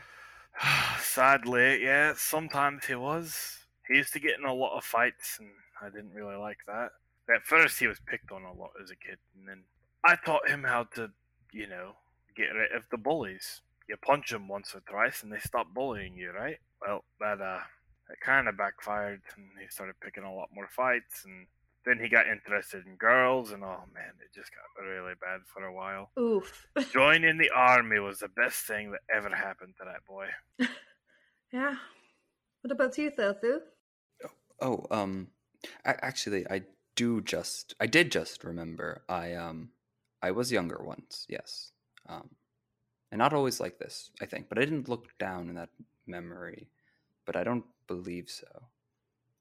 Speaker 4: Sadly, yeah, sometimes he was. He used to get in a lot of fights, and I didn't really like that. At first, he was picked on a lot as a kid, and then I taught him how to, you know, get rid of the bullies. You punch them once or twice, and they stop bullying you, right? Well, that uh, it kind of backfired, and he started picking a lot more fights, and Then he got interested in girls, and oh man, it just got really bad for a while.
Speaker 3: Oof.
Speaker 4: Joining the army was the best thing that ever happened to that boy.
Speaker 3: yeah. What about you, Thelthu?
Speaker 5: Oh, um, a- actually, I do just, I did just remember. I um, I was younger once, yes, um, and not always like this, I think. But I didn't look down in that memory, but I don't believe so.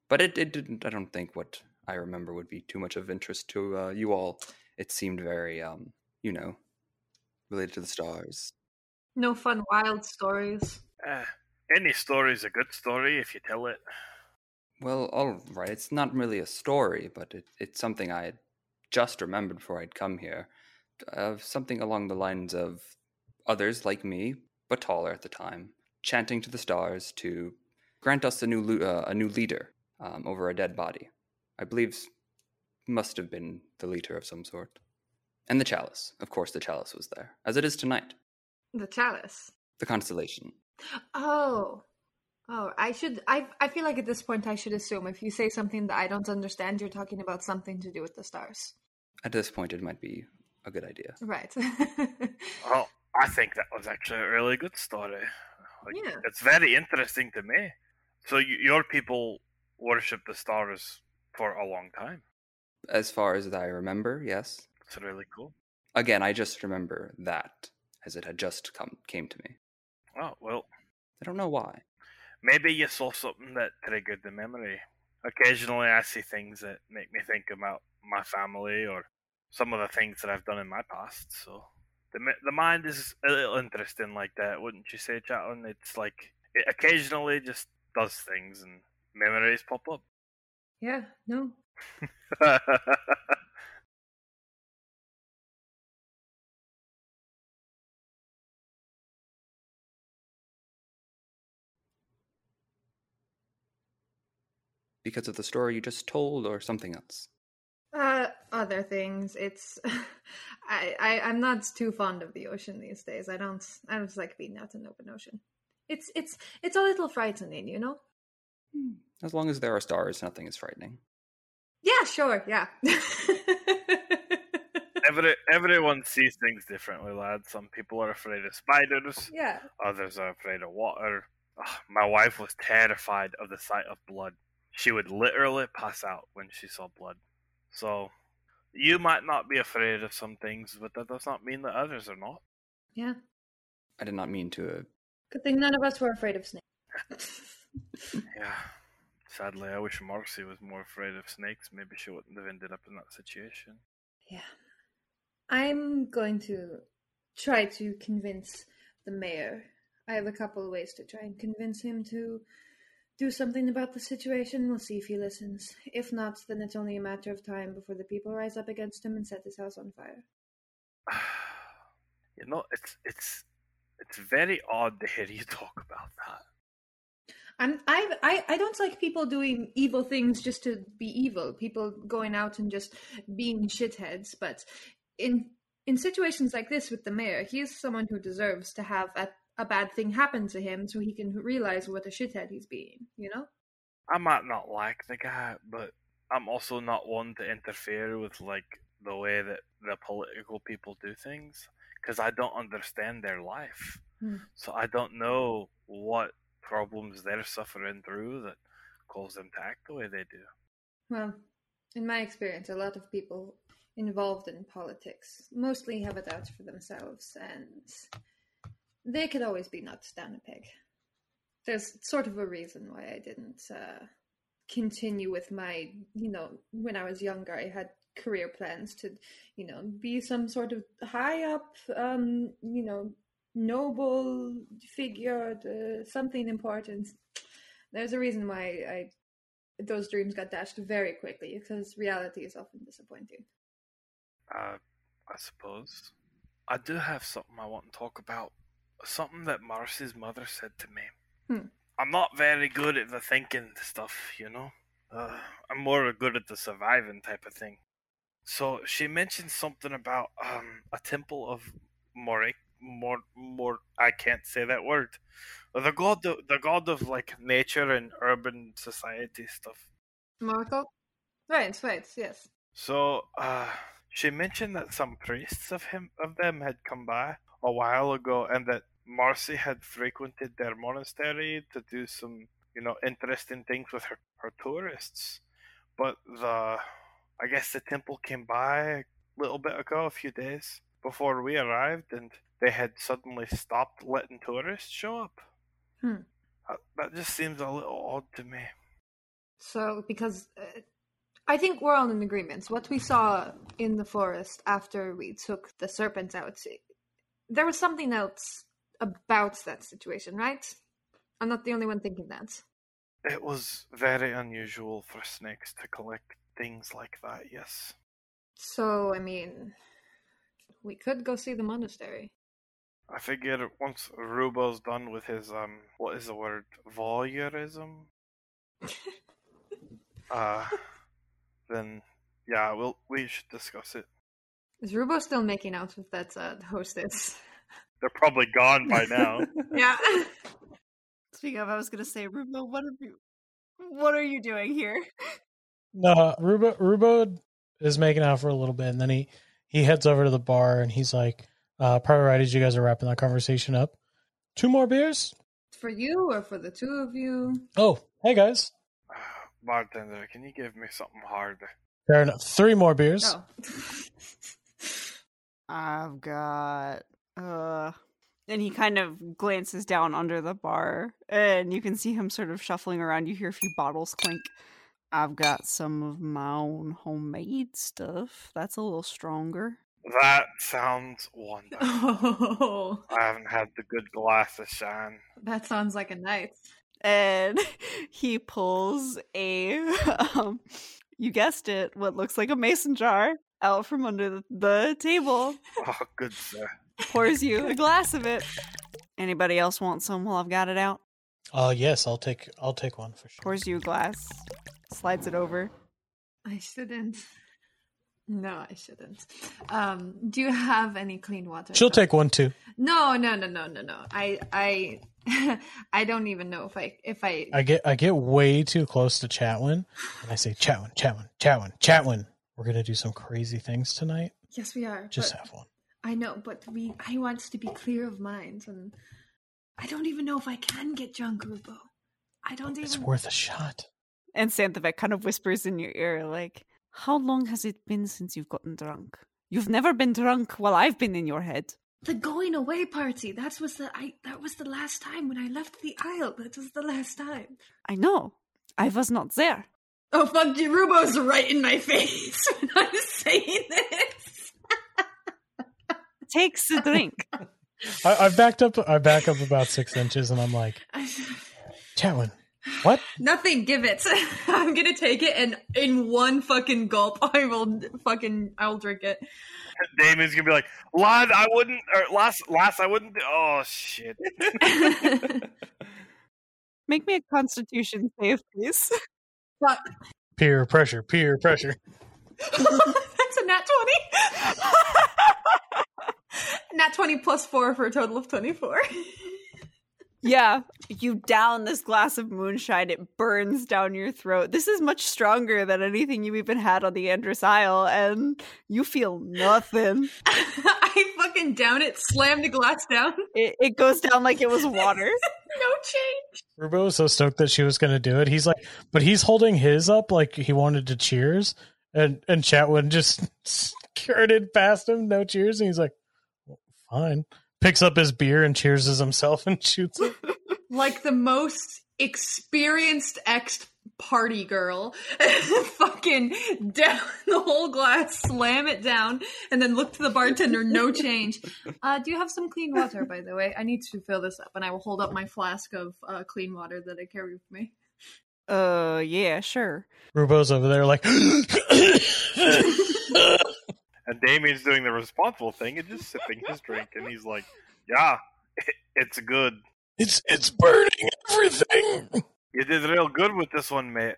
Speaker 5: But it, it didn't. I don't think what I remember would be too much of interest to uh, you all. It seemed very, um, you know, related to the stars.
Speaker 3: No fun, wild stories.
Speaker 4: Eh, any story's a good story if you tell it.
Speaker 5: Well, all right. It's not really a story, but it, it's something I had just remembered before I'd come here. Uh, something along the lines of others like me, but taller at the time, chanting to the stars to grant us a new uh, a new leader um, over a dead body. I believe must have been the leader of some sort, and the chalice. Of course, the chalice was there, as it is tonight.
Speaker 3: The chalice.
Speaker 5: The constellation.
Speaker 3: Oh. Oh, I should. I I feel like at this point I should assume if you say something that I don't understand, you're talking about something to do with the stars.
Speaker 5: At this point, it might be a good idea.
Speaker 3: Right.
Speaker 4: Well, I think that was actually a really good story. Like,
Speaker 3: Yeah.
Speaker 4: It's very interesting to me. So y your people worship the stars for a long time.
Speaker 5: As far as I remember, yes.
Speaker 4: It's really cool.
Speaker 5: Again, I just remember that as it had just come came to me.
Speaker 4: Oh well,
Speaker 5: I don't know why.
Speaker 4: Maybe you saw something that triggered the memory. Occasionally, I see things that make me think about my family or some of the things that I've done in my past. So the the mind is a little interesting like that, wouldn't you say, Chatwin? It's like it occasionally just does things and memories pop up.
Speaker 3: yeah. No.
Speaker 5: Because of the story you just told or something else.
Speaker 3: Uh, other things. It's. I, I I'm not too fond of the ocean these days. I don't. I don't like being out in the open ocean. It's it's it's a little frightening, you know.
Speaker 5: As long as there are stars, nothing is frightening.
Speaker 3: Yeah. Sure. Yeah.
Speaker 4: Every, everyone sees things differently, lad. Some people are afraid of spiders,
Speaker 3: yeah.
Speaker 4: others are afraid of water. Ugh, my wife was terrified of the sight of blood. She would literally pass out when she saw blood. So, you might not be afraid of some things, but that does not mean that others are not.
Speaker 3: Yeah.
Speaker 5: I did not mean to. Uh,
Speaker 3: Good thing none of us were afraid of snakes.
Speaker 4: Yeah. Sadly, I wish Marcy was more afraid of snakes. Maybe she wouldn't have ended up in that situation.
Speaker 3: Yeah. I'm going to try to convince the mayor. I have a couple of ways to try and convince him to do something about the situation. We'll see if he listens. If not, then it's only a matter of time before the people rise up against him and set his house on fire.
Speaker 4: you know, it's it's it's very odd to hear you talk about that.
Speaker 3: I'm, I, I, I don't like people doing evil things just to be evil. People going out and just being shitheads. But in in situations like this with the mayor, he is someone who deserves to have a, a bad thing happen to him, so he can realize what a shithead he's being. You know?
Speaker 4: I might not like the guy, but I'm also not one to interfere with like the way that the political people do things because I don't understand their life.
Speaker 3: Hmm.
Speaker 4: So I don't know what problems they're suffering through that cause them to act the way they do.
Speaker 3: Well, in my experience, a lot of people involved in politics mostly have it out for themselves, and they could always be knocked down a peg. There's sort of a reason why I didn't uh, continue with my, you know, when I was younger, I had career plans to, you know, be some sort of high up, um, you know, noble figure, uh, something important. There's a reason why I those dreams got dashed very quickly because reality is often disappointing.
Speaker 4: Uh, I suppose. I do have something I want to talk about. Something that Marcy's mother said to me.
Speaker 3: Hmm.
Speaker 4: I'm not very good at the thinking stuff, you know? Uh, I'm more good at the surviving type of thing. So she mentioned something about um, a temple of Morik, more, more. I can't say that word. The god, of, the god of like nature and urban society stuff.
Speaker 3: Marco? Right, right, yes.
Speaker 4: So, uh, she mentioned that some priests of him of them had come by a while ago, and that Marcy had frequented their monastery to do some, you know, interesting things with her, her tourists. But the, I guess the temple came by a little bit ago, a few days before we arrived, and they had suddenly stopped letting tourists show up.
Speaker 3: Hmm.
Speaker 4: Uh, that just seems a little odd to me.
Speaker 3: So, because uh, I think we're all in agreement. What we saw in the forest after we took the serpents out, there was something else about that situation, right? I'm not the only one thinking that.
Speaker 4: It was very unusual for snakes to collect things like that, yes.
Speaker 3: So, I mean, we could go see the monastery.
Speaker 4: I figure once Rubo's done with his um what is the word? Voyeurism? uh then yeah, we'll we should discuss it.
Speaker 3: Is Rubo still making out with that uh, hostess?
Speaker 4: They're probably gone by now.
Speaker 3: yeah.
Speaker 1: Speaking of, I was gonna say, Rubo, what are you, what are you doing here?
Speaker 2: No, Rubo Rubo is making out for a little bit, and then he he heads over to the bar, and he's like, uh, "Probably right as you guys are wrapping that conversation up. Two more beers?
Speaker 3: For you or for the two of you?
Speaker 2: Oh, hey guys,
Speaker 4: Bartender, can you give me something hard?
Speaker 2: fair enough. Three more beers.
Speaker 3: Oh.
Speaker 1: I've got uh and he kind of glances down under the bar and you can see him sort of shuffling around. You hear a few bottles clink. I've got some of my own homemade stuff. That's a little stronger.
Speaker 4: That sounds wonderful.
Speaker 3: oh,
Speaker 4: I haven't had the good glass of shine.
Speaker 3: that sounds like a night.
Speaker 1: And he pulls a um you guessed it, what looks like a mason jar out from under the, the table.
Speaker 4: Oh, good sir.
Speaker 1: Pours you a glass of it. Anybody else want some while I've got it out?
Speaker 2: Uh, yes, I'll take I'll take one for sure.
Speaker 1: Pours you a glass, slides it over.
Speaker 3: I shouldn't. No, I shouldn't. Um, do you have any clean water?
Speaker 2: She'll
Speaker 3: though?
Speaker 2: take one too.
Speaker 3: No, no, no, no, no, no. I, I, I don't even know if I, if I.
Speaker 2: I get I get way too close to Chatwin, and I say, Chatwin, Chatwin, Chatwin, Chatwin. We're gonna do some crazy things tonight.
Speaker 3: yes, we are.
Speaker 2: Just
Speaker 3: but-
Speaker 2: have one.
Speaker 3: I know, but we. I want to be clear of mind, and I don't even know if I can get drunk, Rubo. I don't even.
Speaker 2: It's worth a shot.
Speaker 1: And Santavec kind of whispers in your ear, like, How long has it been since you've gotten drunk? You've never been drunk while I've been in your head.
Speaker 3: The going away party. That was the. I. That was the last time when I left the isle. That was the last time.
Speaker 1: I know. I was not there.
Speaker 3: Oh fuck! you, Rubo's right in my face when I'm saying this.
Speaker 1: Takes a drink.
Speaker 2: I, I backed up. I back up about six inches, and I'm like, Chatwin, what?
Speaker 3: Nothing. Give it. I'm gonna take it, and in one fucking gulp, I will fucking. I'll drink it.
Speaker 4: Damon's gonna be like, lad, I wouldn't, or last, last, I wouldn't. do-" Oh shit!
Speaker 1: Make me a constitution save, please.
Speaker 3: Fuck.
Speaker 2: Peer pressure, peer pressure.
Speaker 3: That's a nat twenty. nat twenty plus four for a total of twenty-four.
Speaker 1: yeah, you down this glass of moonshine, it burns down your throat. This is much stronger than anything you've even had on the Andrus Isle, and you feel nothing.
Speaker 3: I fucking down it, slam the glass down.
Speaker 1: It, it goes down like it was water.
Speaker 3: No change.
Speaker 2: Rubo was so stoked that she was going to do it. He's like, but he's holding his up like he wanted to cheers, and and Chatwin just skirted past him, no cheers, and he's like, well, fine. Picks up his beer and cheerses himself and shoots it.
Speaker 3: like the most experienced ex party girl fucking down the whole glass slam it down and then look to the bartender no change uh do you have some clean water by the way i need to fill this up and i will hold up my flask of uh, clean water that i carry with me
Speaker 1: Uh, yeah, sure.
Speaker 2: Rubo's over there like,
Speaker 4: And Damien's doing the responsible thing and just sipping his drink, and he's like, "Yeah, it's good.
Speaker 2: it's it's burning everything.
Speaker 4: You did real good with this one, mate."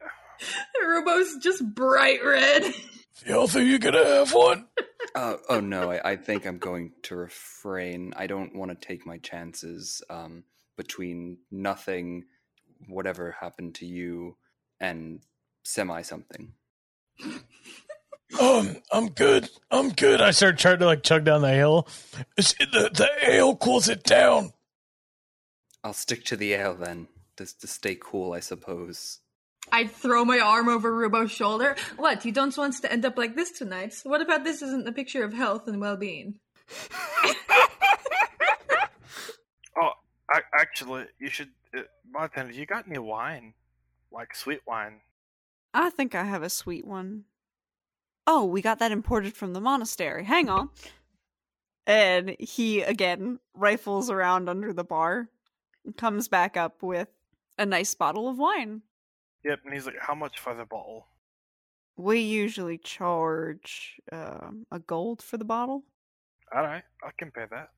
Speaker 3: rubo's just bright red
Speaker 2: Y'all think you're gonna have one?
Speaker 5: Uh, oh no, I, I think I'm going to refrain. I don't want to take my chances um, between nothing, whatever happened to you, and semi something.
Speaker 2: Um, I'm good. I'm good. I started trying to like chug down the ale. It's, the the ale cools it down.
Speaker 5: I'll stick to the ale then, just to stay cool, I suppose.
Speaker 3: I'd throw my arm over Rubo's shoulder. What? You don't want to end up like this tonight? What about this isn't a picture of health and well-being?
Speaker 4: Oh, I, actually, you should. Uh, bartender, you got any wine? Like sweet wine?
Speaker 1: I think I have a sweet one. Oh, we got that imported from the monastery. Hang on. And he again rifles around under the bar and comes back up with a nice bottle of wine.
Speaker 4: Yep. And he's like, "How much for the bottle?"
Speaker 1: We usually charge um, a gold for the bottle.
Speaker 4: All right, I can pay that.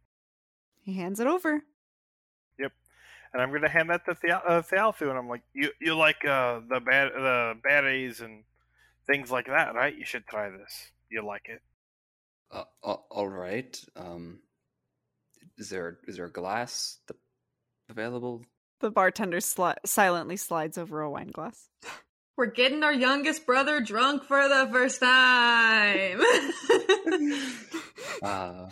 Speaker 1: He hands it over.
Speaker 4: Yep, and I'm gonna hand that to the uh, and I'm like, "You you like uh, the bad the berries and things like that, right? You should try this. You'll like it."
Speaker 5: Uh, a- all right. Um, is there is there a glass th- available?
Speaker 1: The bartender sli- silently slides over a wine glass.
Speaker 3: We're getting our youngest brother drunk for the first time.
Speaker 5: Uh,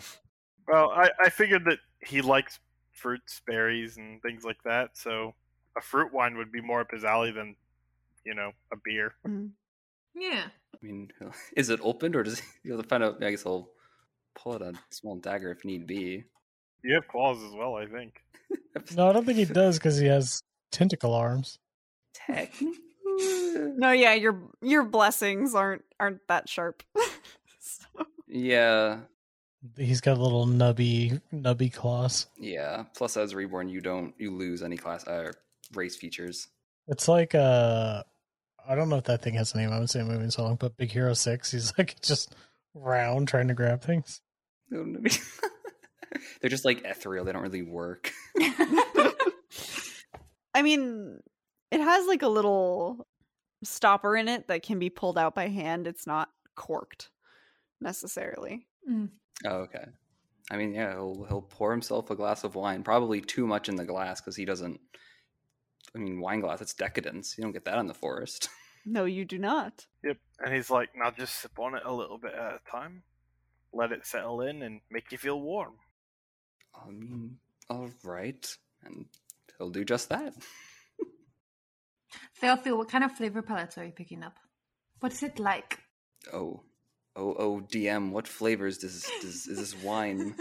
Speaker 4: Well, I, I figured that he likes fruits, berries, and things like that, so a fruit wine would be more up his alley than, you know, a beer.
Speaker 1: Mm.
Speaker 3: Yeah.
Speaker 5: I mean, is it opened or does he have to find out? I guess I'll pull out a small dagger if need be.
Speaker 4: You have claws as well, I think.
Speaker 2: No, I don't think he does because he has tentacle arms.
Speaker 5: Technically,
Speaker 1: No, yeah, your your blessings aren't aren't that sharp. So-
Speaker 5: yeah,
Speaker 2: He's got a little nubby nubby claws.
Speaker 5: yeah. Plus, as reborn, you don't you lose any class uh, race features.
Speaker 2: It's like uh I don't know if that thing has a name. I haven't seen a movie in so long, but Big Hero Six, he's like just round trying to grab things.
Speaker 5: They're just like ethereal. They don't really work.
Speaker 1: I mean, it has like a little stopper in it that can be pulled out by hand. It's not corked necessarily.
Speaker 3: Mm.
Speaker 5: Oh, okay. I mean, yeah, he'll he'll pour himself a glass of wine. Probably too much in the glass because he doesn't. I mean, wine glass. It's decadence. You don't get that in the forest.
Speaker 1: No, you do not.
Speaker 4: Yep. And he's like, now just sip on it a little bit at a time. Let it settle in and make you feel warm.
Speaker 5: I mean, all right, and he'll do just that.
Speaker 3: Theophil, what kind of flavor palettes are you picking up? What's it like?
Speaker 5: Oh, oh, oh, DM. What flavors does, does is this wine?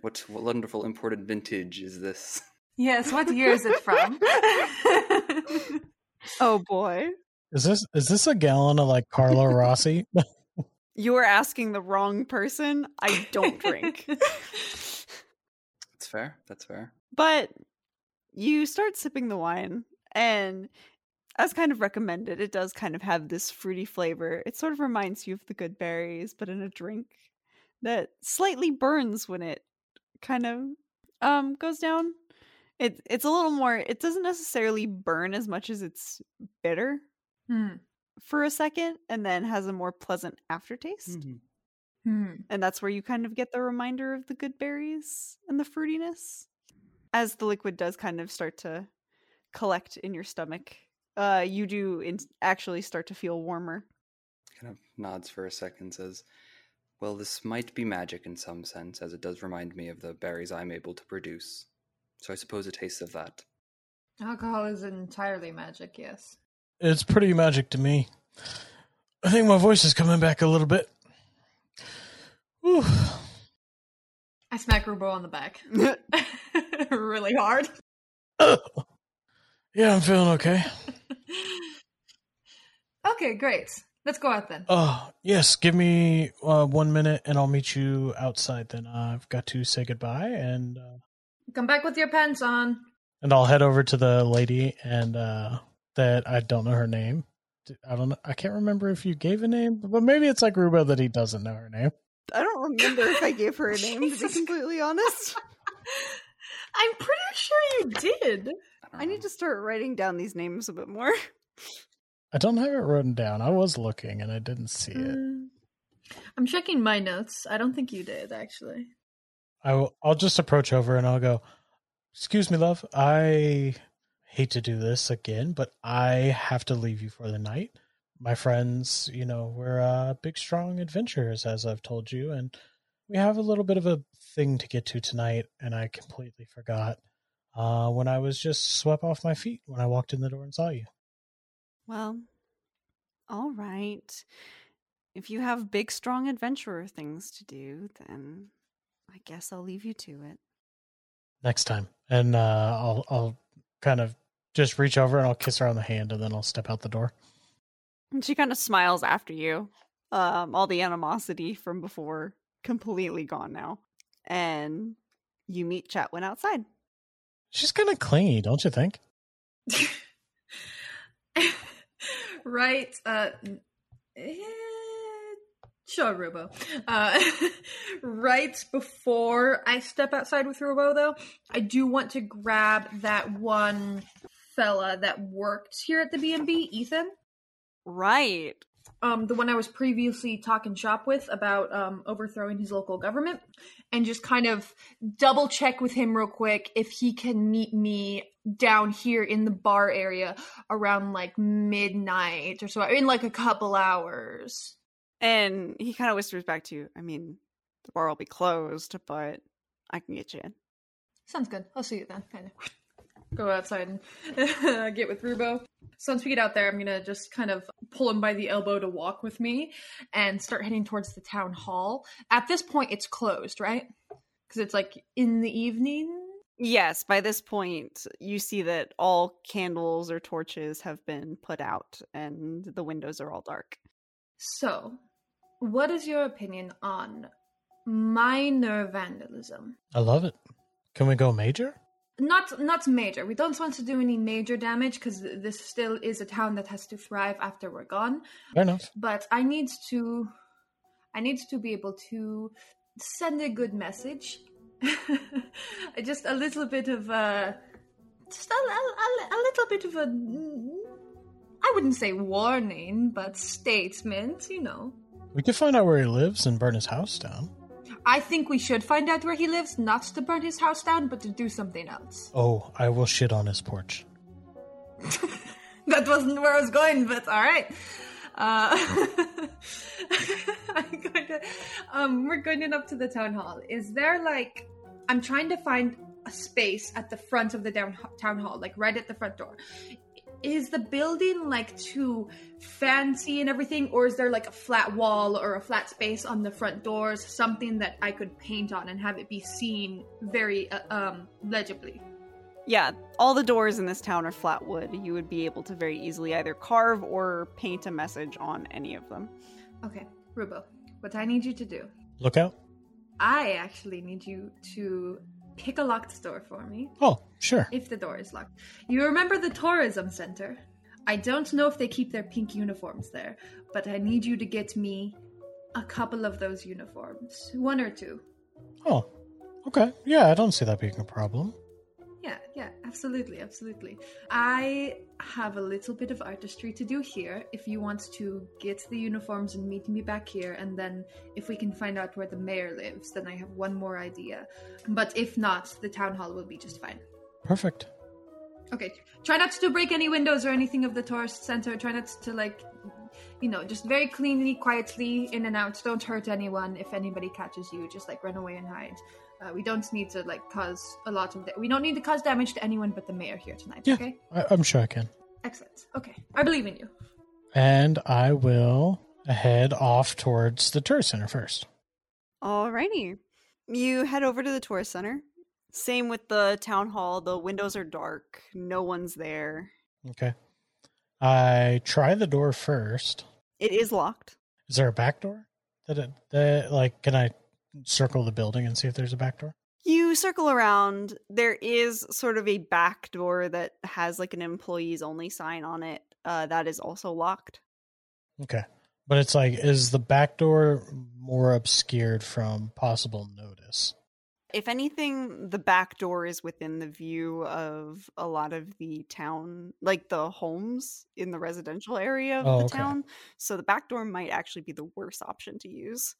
Speaker 5: What, what wonderful imported vintage is this?
Speaker 3: Yes, what year is it from?
Speaker 1: Oh boy.
Speaker 2: Is this is this a gallon of like Carlo Rossi?
Speaker 1: You are asking the wrong person. I don't drink.
Speaker 5: That's fair. That's fair.
Speaker 1: but you start sipping the wine and as kind of recommended it does kind of have this fruity flavor it sort of reminds you of the good berries but in a drink that slightly burns when it kind of um goes down it it's a little more it doesn't necessarily burn as much as it's bitter
Speaker 3: Hmm.
Speaker 1: for a second and then has a more pleasant aftertaste
Speaker 3: Hmm.
Speaker 1: and that's where you kind of get the reminder of the good berries and the fruitiness as the liquid does kind of start to collect in your stomach uh you do in- actually start to feel warmer
Speaker 5: Kind of nods for a second, says, Well, this might be magic in some sense, as it does remind me of the berries I'm able to produce. So I suppose a taste of that.
Speaker 3: Alcohol is entirely magic, yes.
Speaker 2: It's pretty magic to me. I think my voice is coming back a little bit. Whew.
Speaker 3: I smack Rubo on the back. really hard.
Speaker 2: Yeah, I'm feeling okay.
Speaker 3: okay, great. Let's go out then.
Speaker 2: Oh, yes, give me uh, one minute and I'll meet you outside then. I've got to say goodbye and uh,
Speaker 3: Come back with your pants on.
Speaker 2: and I'll head over to the lady and uh that I don't know her name. I don't know. I can't remember if you gave a name, but maybe it's like Rubo that he doesn't know her name.
Speaker 1: i don't remember if i gave her a name to be completely honest
Speaker 3: I'm pretty sure you did.
Speaker 5: don't
Speaker 1: i need to start writing down these names a bit more
Speaker 2: I don't have it written down. I was looking and I didn't see it.
Speaker 3: Mm. I'm checking my notes. I don't think you did, actually.
Speaker 2: I will, I'll just approach over and I'll go, "Excuse me, love. I hate to do this again, but I have to leave you for the night. my friends, you know, we're uh, big, strong adventurers, as I've told you, and we have a little bit of a thing to get to tonight, and I completely forgot uh, when I was just swept off my feet when I walked in the door and saw you.
Speaker 1: Well, all right. If you have big, strong adventurer things to do, then I guess I'll leave you to it.
Speaker 2: Next time, and uh, I'll I'll kind of just reach over and I'll kiss her on the hand, and then I'll step out the door.
Speaker 1: And she kind of smiles after you. Um, all the animosity from before completely gone now. And you meet Chatwin outside.
Speaker 2: She's kind of clingy, don't you think?
Speaker 3: right. Uh, eh, sure, Rubo. Uh, right before I step outside with Rubo, though, I do want to grab that one fella that worked here at the B&B, Ethan.
Speaker 1: Right.
Speaker 3: Um, the one I was previously talking shop with about um, overthrowing his local government, and just kind of double check with him real quick if he can meet me down here in the bar area around like midnight or so, in like a couple hours.
Speaker 1: And he kind of whispers back to you, I mean, the bar will be closed, but I can get you in.
Speaker 3: Sounds good. I'll see you then. Kind of go outside and get with Rubo. So once we get out there, I'm gonna just kind of pull him by the elbow to walk with me and start heading towards the town hall. At this point, it's closed, right? Because it's like in the evening.
Speaker 1: Yes, by this point, you see that all candles or torches have been put out and the windows are all dark.
Speaker 3: So, what is your opinion on minor vandalism?
Speaker 2: I love it. Can we go major?
Speaker 3: not not major. We don't want to do any major damage because this still is a town that has to thrive after we're gone.
Speaker 2: Fair enough.
Speaker 3: But I need to, I need to be able to send a good message. just a little bit of a, just a, a, a little bit of a, I wouldn't say warning, but statement. You know.
Speaker 2: We could find out where he lives and burn his house down.
Speaker 3: I think we should find out where he lives, not to burn his house down, but to do something else.
Speaker 2: Oh, I will shit on his porch.
Speaker 3: that wasn't where I was going, but all right. Uh, going to, um, we're going up to the town hall. Is there like I'm trying to find a space at the front of the down, town hall, like right at the front door is the building like too fancy and everything or is there like a flat wall or a flat space on the front doors? Something that i could paint on and have it be seen very uh, um legibly.
Speaker 1: Yeah all the doors in this town are flat wood. You would be able to very easily either carve or paint a message on any of them.
Speaker 3: Okay rubo what i need you to do?
Speaker 2: Look out.
Speaker 3: i actually need you to pick a locked door for me
Speaker 2: Oh, sure.
Speaker 3: if the door is locked. You remember the tourism center? I don't know if they keep their pink uniforms there, but I need you to get me a couple of those uniforms. One or two.
Speaker 2: Oh, okay. Yeah, I don't see that being a problem.
Speaker 3: Yeah, yeah, absolutely, absolutely. I have a little bit of artistry to do here. If you want to get the uniforms and meet me back here, and then if we can find out where the mayor lives, then I have one more idea. But if not, the town hall will be just fine.
Speaker 2: Perfect.
Speaker 3: Okay, try not to break any windows or anything of the tourist center. Try not to like, you know, just very cleanly, quietly in and out. Don't hurt anyone. If anybody catches you, just like run away and hide. Uh, we don't need to like cause a lot of. Da- we don't need to cause damage to anyone but the mayor here tonight.
Speaker 2: Yeah.
Speaker 3: Okay,
Speaker 2: I- I'm sure I can.
Speaker 3: excellent. Okay, I believe in you.
Speaker 2: And I will head off towards the tourist center first.
Speaker 1: Alrighty. You head over to the tourist center. Same with the town hall. The windows are dark. No one's there.
Speaker 2: Okay. I try the door first.
Speaker 1: It is locked.
Speaker 2: Is there a back door? That it, that like can I circle the building and see if there's a back door?
Speaker 1: You circle around. There is sort of a back door that has like an employees only sign on it. Uh, that is also locked.
Speaker 2: Okay. But it's like is the back door more obscured from possible notice?
Speaker 1: If anything, the back door is within the view of a lot of the town, like the homes in the residential area of
Speaker 2: Oh,
Speaker 1: the
Speaker 2: okay.
Speaker 1: town. So the back door might actually be the worst option to use.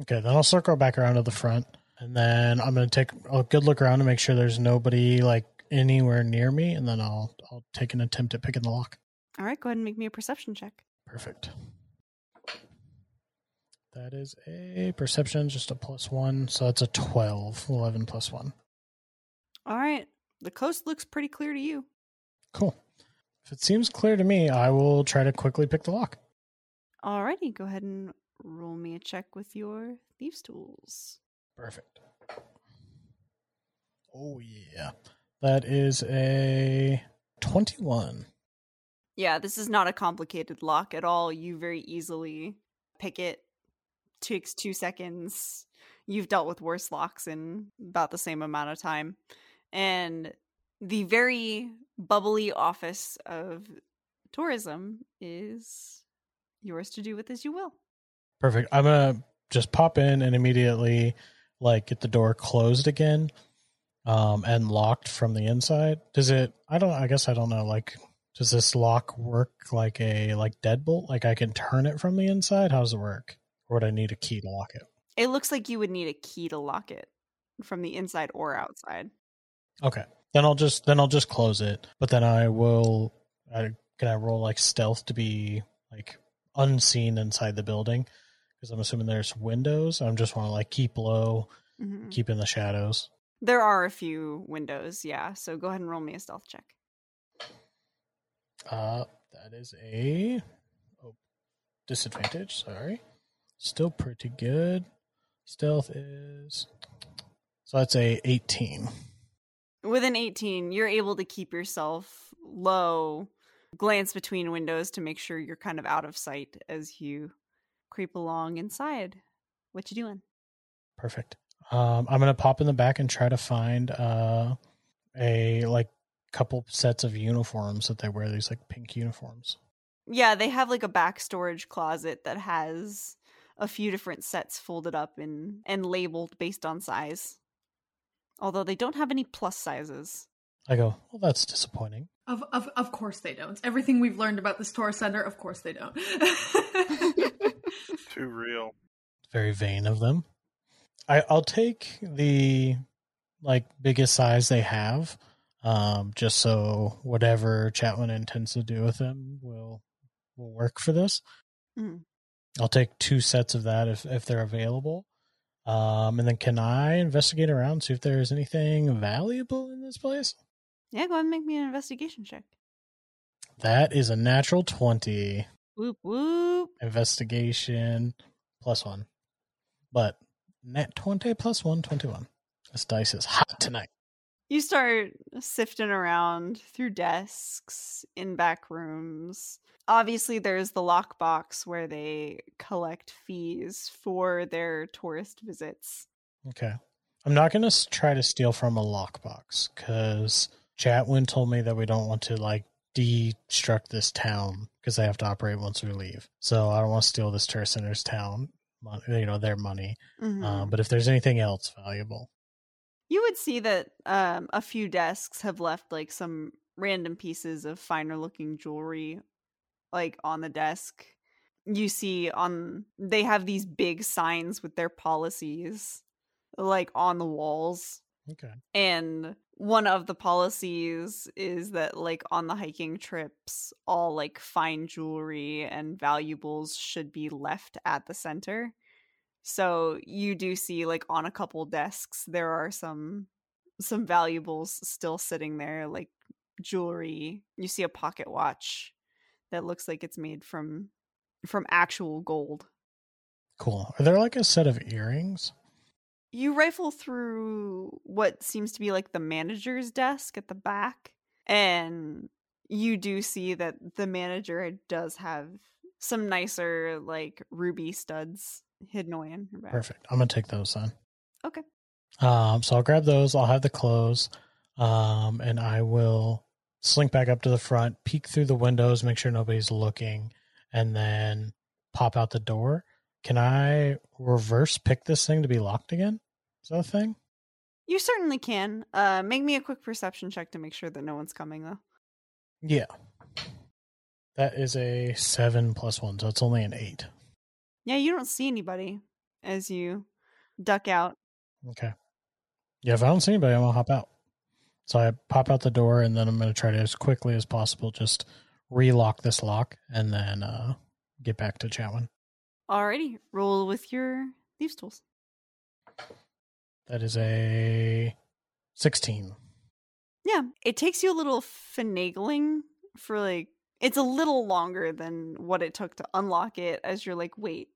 Speaker 2: Okay, then I'll circle back around to the front and then I'm gonna take a good look around to make sure there's nobody like anywhere near me, and then I'll I'll take an attempt at picking the lock.
Speaker 1: All right, go ahead and make me a perception check.
Speaker 2: Perfect. That is a perception, just a plus one. So that's a 12. 11 plus one.
Speaker 1: All right. The coast looks pretty clear to you.
Speaker 2: Cool. If it seems clear to me, I will try to quickly pick the lock.
Speaker 1: Alrighty, go ahead and roll me a check with your thieves' tools.
Speaker 2: Perfect. Oh, yeah. That is a 21.
Speaker 1: Yeah, this is not a complicated lock at all. You very easily pick it. Takes two seconds. You've dealt with worse locks in about the same amount of time. And the very bubbly office of tourism is yours to do with as you will.
Speaker 2: Perfect. I'm going to just pop in and immediately like get the door closed again um and locked from the inside. Does it I don't I guess I don't know like does this lock work like a like deadbolt? Like I can turn it from the inside? How does it work? Or would I need a key to lock it?
Speaker 1: It looks like you would need a key to lock it from the inside or outside.
Speaker 2: Okay. Then I'll just then I'll just close it. But then I will I, can I roll like stealth to be like unseen inside the building? Because I'm assuming there's windows. I'm just want to like keep low,
Speaker 1: Mhm.
Speaker 2: keep in the shadows.
Speaker 1: There are a few windows, yeah. So go ahead and roll me a stealth check.
Speaker 2: Uh, that is a oh, disadvantage. Sorry, still pretty good. Stealth is so that's a eighteen.
Speaker 1: With an 18, you're able to keep yourself low, glance between windows to make sure you're kind of out of sight as you creep along inside. What you doing?
Speaker 2: Perfect. Um, I'm gonna pop in the back and try to find uh a like couple sets of uniforms that they wear. These like pink uniforms.
Speaker 1: Yeah, they have like a back storage closet that has a few different sets folded up and and labeled based on size. Although they don't have any plus sizes.
Speaker 2: I go, well, that's disappointing.
Speaker 3: Of, of of course they don't. Everything we've learned about this tour center, of course they don't.
Speaker 4: Too real.
Speaker 2: Very vain of them. I, I'll take the like biggest size they have, um, just so whatever Chatwin intends to do with them will will work for this.
Speaker 1: Mhm.
Speaker 2: I'll take two sets of that if if they're available. Um, and then can I investigate around see if there's anything valuable in this place?
Speaker 1: Yeah, go ahead and make me an investigation check.
Speaker 2: That is a natural twenty
Speaker 1: Whoop whoop.
Speaker 2: investigation plus one, but net twenty plus one, 21. This dice is hot tonight.
Speaker 1: You start sifting around through desks, in back rooms. Obviously, there's the lockbox where they collect fees for their tourist visits.
Speaker 2: Okay. I'm not going to try to steal from a lockbox because Chatwin told me that we don't want to like destruct this town because they have to operate once we leave. So I don't want to steal this tourist center's town, you know, their money.
Speaker 1: Mhm.
Speaker 2: Um, but if there's anything else valuable,
Speaker 1: you would see that um, a few desks have left like some random pieces of finer looking jewelry like on the desk you see on they have these big signs with their policies like on the walls
Speaker 2: okay.
Speaker 1: and one of the policies is that like on the hiking trips all like fine jewelry and valuables should be left at the center so you do see like on a couple desks there are some some valuables still sitting there like jewelry you see a pocket watch that looks like it's made from from actual gold
Speaker 2: Cool. Are there like a set of earrings?
Speaker 1: You rifle through what seems to be like the manager's desk at the back and you do see that the manager does have some nicer like ruby studs hidden away in her back
Speaker 2: Perfect. I'm going to take those then.
Speaker 1: okay
Speaker 2: Um, so I'll grab those. I'll have the clothes. Um, and I will slink back up to the front, peek through the windows, make sure nobody's looking, and then pop out the door. Can I reverse pick this thing to be locked again? Is that a thing?
Speaker 1: you certainly can uh make me a quick perception check to make sure that no one's coming though
Speaker 2: Yeah. That is a seven plus one, so it's only an eight.
Speaker 1: yeah you don't see anybody as you duck out
Speaker 2: Okay. Yeah, if I don't see anybody, I'm gonna hop out. So I pop out the door, and then I'm gonna try to as quickly as possible just relock this lock, and then uh, get back to Chatwin.
Speaker 1: Alrighty, roll with your thieves tools.
Speaker 2: That is a 16.
Speaker 1: Yeah, it takes you a little finagling for like it's a little longer than what it took to unlock it as you're like, wait,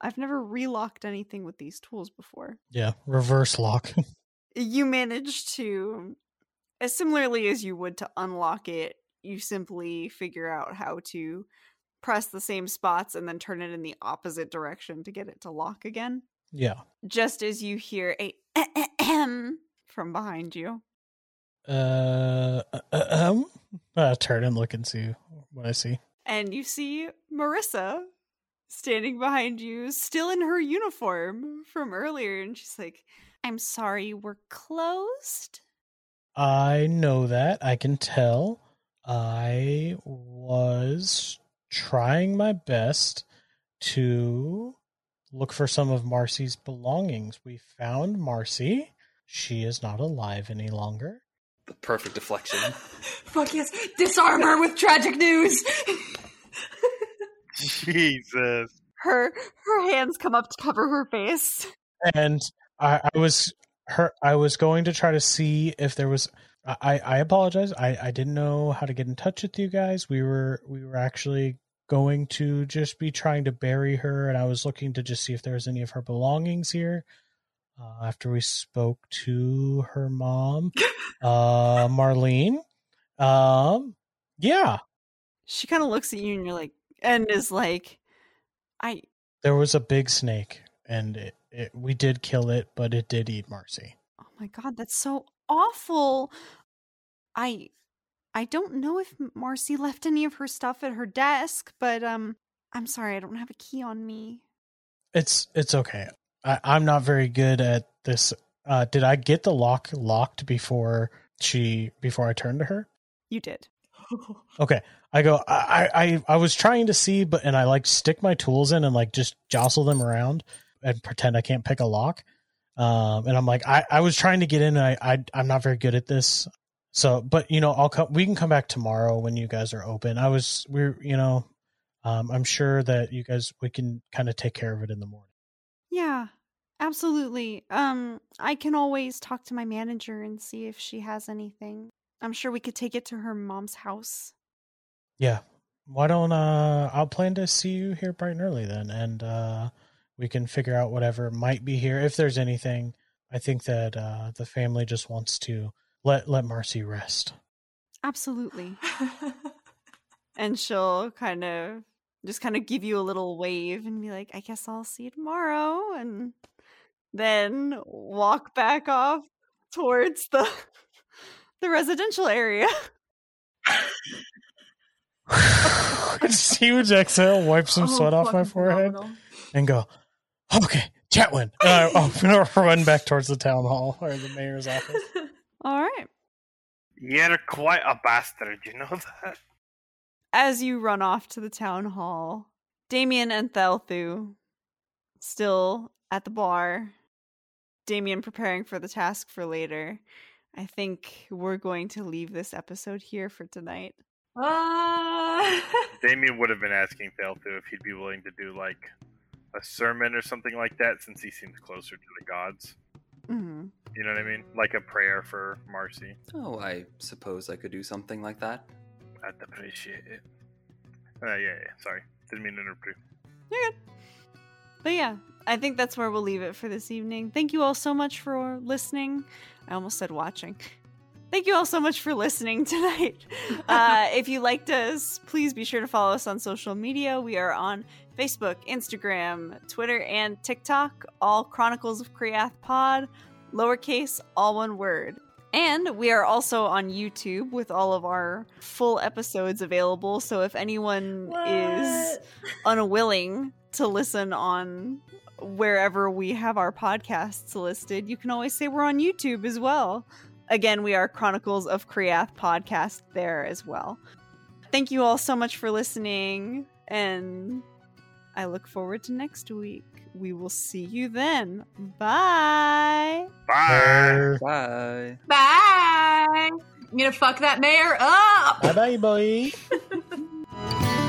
Speaker 1: I've never relocked anything with these tools before.
Speaker 2: Yeah, reverse lock.
Speaker 1: You manage to as similarly as you would to unlock it, you simply figure out how to press the same spots and then turn it in the opposite direction to get it to lock again.
Speaker 2: yeah.
Speaker 1: Just as you hear a from behind you.
Speaker 2: Uh, uh, um, uh, turn and look and see what I see.
Speaker 1: and you see Marissa standing behind you, still in her uniform from earlier, and she's like, I'm sorry, we're closed.
Speaker 2: I know that. I can tell. I was trying my best to look for some of Marcy's belongings. We found Marcy. She is not alive any longer.
Speaker 5: The perfect deflection.
Speaker 3: Fuck yes. Disarm her with tragic news.
Speaker 4: Jesus.
Speaker 1: Her her hands come up to cover her face.
Speaker 2: and I, I was her I was going to try to see if there was I, I apologize. I, I didn't know how to get in touch with you guys. We were we were actually going to just be trying to bury her and I was looking to just see if there was any of her belongings here. Uh, after we spoke to her mom, uh Marlene. Um yeah,
Speaker 1: She kind of looks at you and you're like, and is like, I,
Speaker 2: there was a big snake and it, it we did kill it, but it did eat Marcy.
Speaker 1: oh my god, that's so awful. I, I don't know if Marcy left any of her stuff at her desk, but um, I'm sorry, I don't have a key on me.
Speaker 2: It's it's okay. I, I'm not very good at this. Uh, did I get the lock locked before she before I turned to her?
Speaker 1: You did.
Speaker 2: Okay. I go. I I I was trying to see, but and I like stick my tools in and like just jostle them around and pretend I can't pick a lock. Um, and I'm like, I I was trying to get in. And I I I'm not very good at this. So, but you know, I'll come. We can come back tomorrow when you guys are open. I was we're you know, um, I'm sure that you guys we can kind of take care of it in the morning.
Speaker 1: Yeah, absolutely. Um, I can always talk to my manager and see if she has anything. I'm sure we could take it to her mom's house.
Speaker 2: Yeah. Why don't uh I'll plan to see you here bright and early then and uh we can figure out whatever might be here if there's anything. I think that uh the family just wants to let let Marcy rest.
Speaker 1: Absolutely. And she'll kind of just kind of give you a little wave and be like, I guess I'll see you tomorrow. And then walk back off towards the the residential area.
Speaker 2: Just huge exhale, wipe some
Speaker 3: Oh,
Speaker 2: sweat off my forehead,
Speaker 3: phenomenal.
Speaker 2: and go, okay, Chatwin. And I, I'm gonna run back towards the town hall or the mayor's office.
Speaker 1: All right.
Speaker 4: You're quite a bastard, you know that?
Speaker 1: As you run off to the town hall, Damien and Thelthu still at the bar. Damien preparing for the task for later. I think we're going to leave this episode here for tonight.
Speaker 3: Ah.
Speaker 4: Damien would have been asking Thelthu if he'd be willing to do like a sermon or something like that since he seems closer to the gods.
Speaker 1: Hmm
Speaker 4: You know what I mean? Like a prayer for Marcy.
Speaker 5: Oh, I suppose I could do something like that.
Speaker 4: I'd appreciate it. Uh, yeah, yeah, sorry. Didn't mean to interrupt you.
Speaker 1: You're good. But yeah, I think that's where we'll leave it for this evening. Thank you all so much for listening. I almost said watching. Thank you all so much for listening tonight. Uh, if you liked us, please be sure to follow us on social media. We are on Facebook, Instagram, Twitter, and TikTok, all Chronicles of Chreathe Pod, lowercase, all one word. And we are also on YouTube with all of our full episodes available. So if anyone is unwilling to listen on wherever we have our podcasts listed, you can always say we're on YouTube as well. Again, we are Chronicles of Chreathe podcast there as well. Thank you all so much for listening, and I look forward to next week. We will see you then. Bye.
Speaker 4: Bye.
Speaker 5: Bye.
Speaker 3: Bye. I'm gonna fuck that mayor up.
Speaker 2: Bye bye, boy.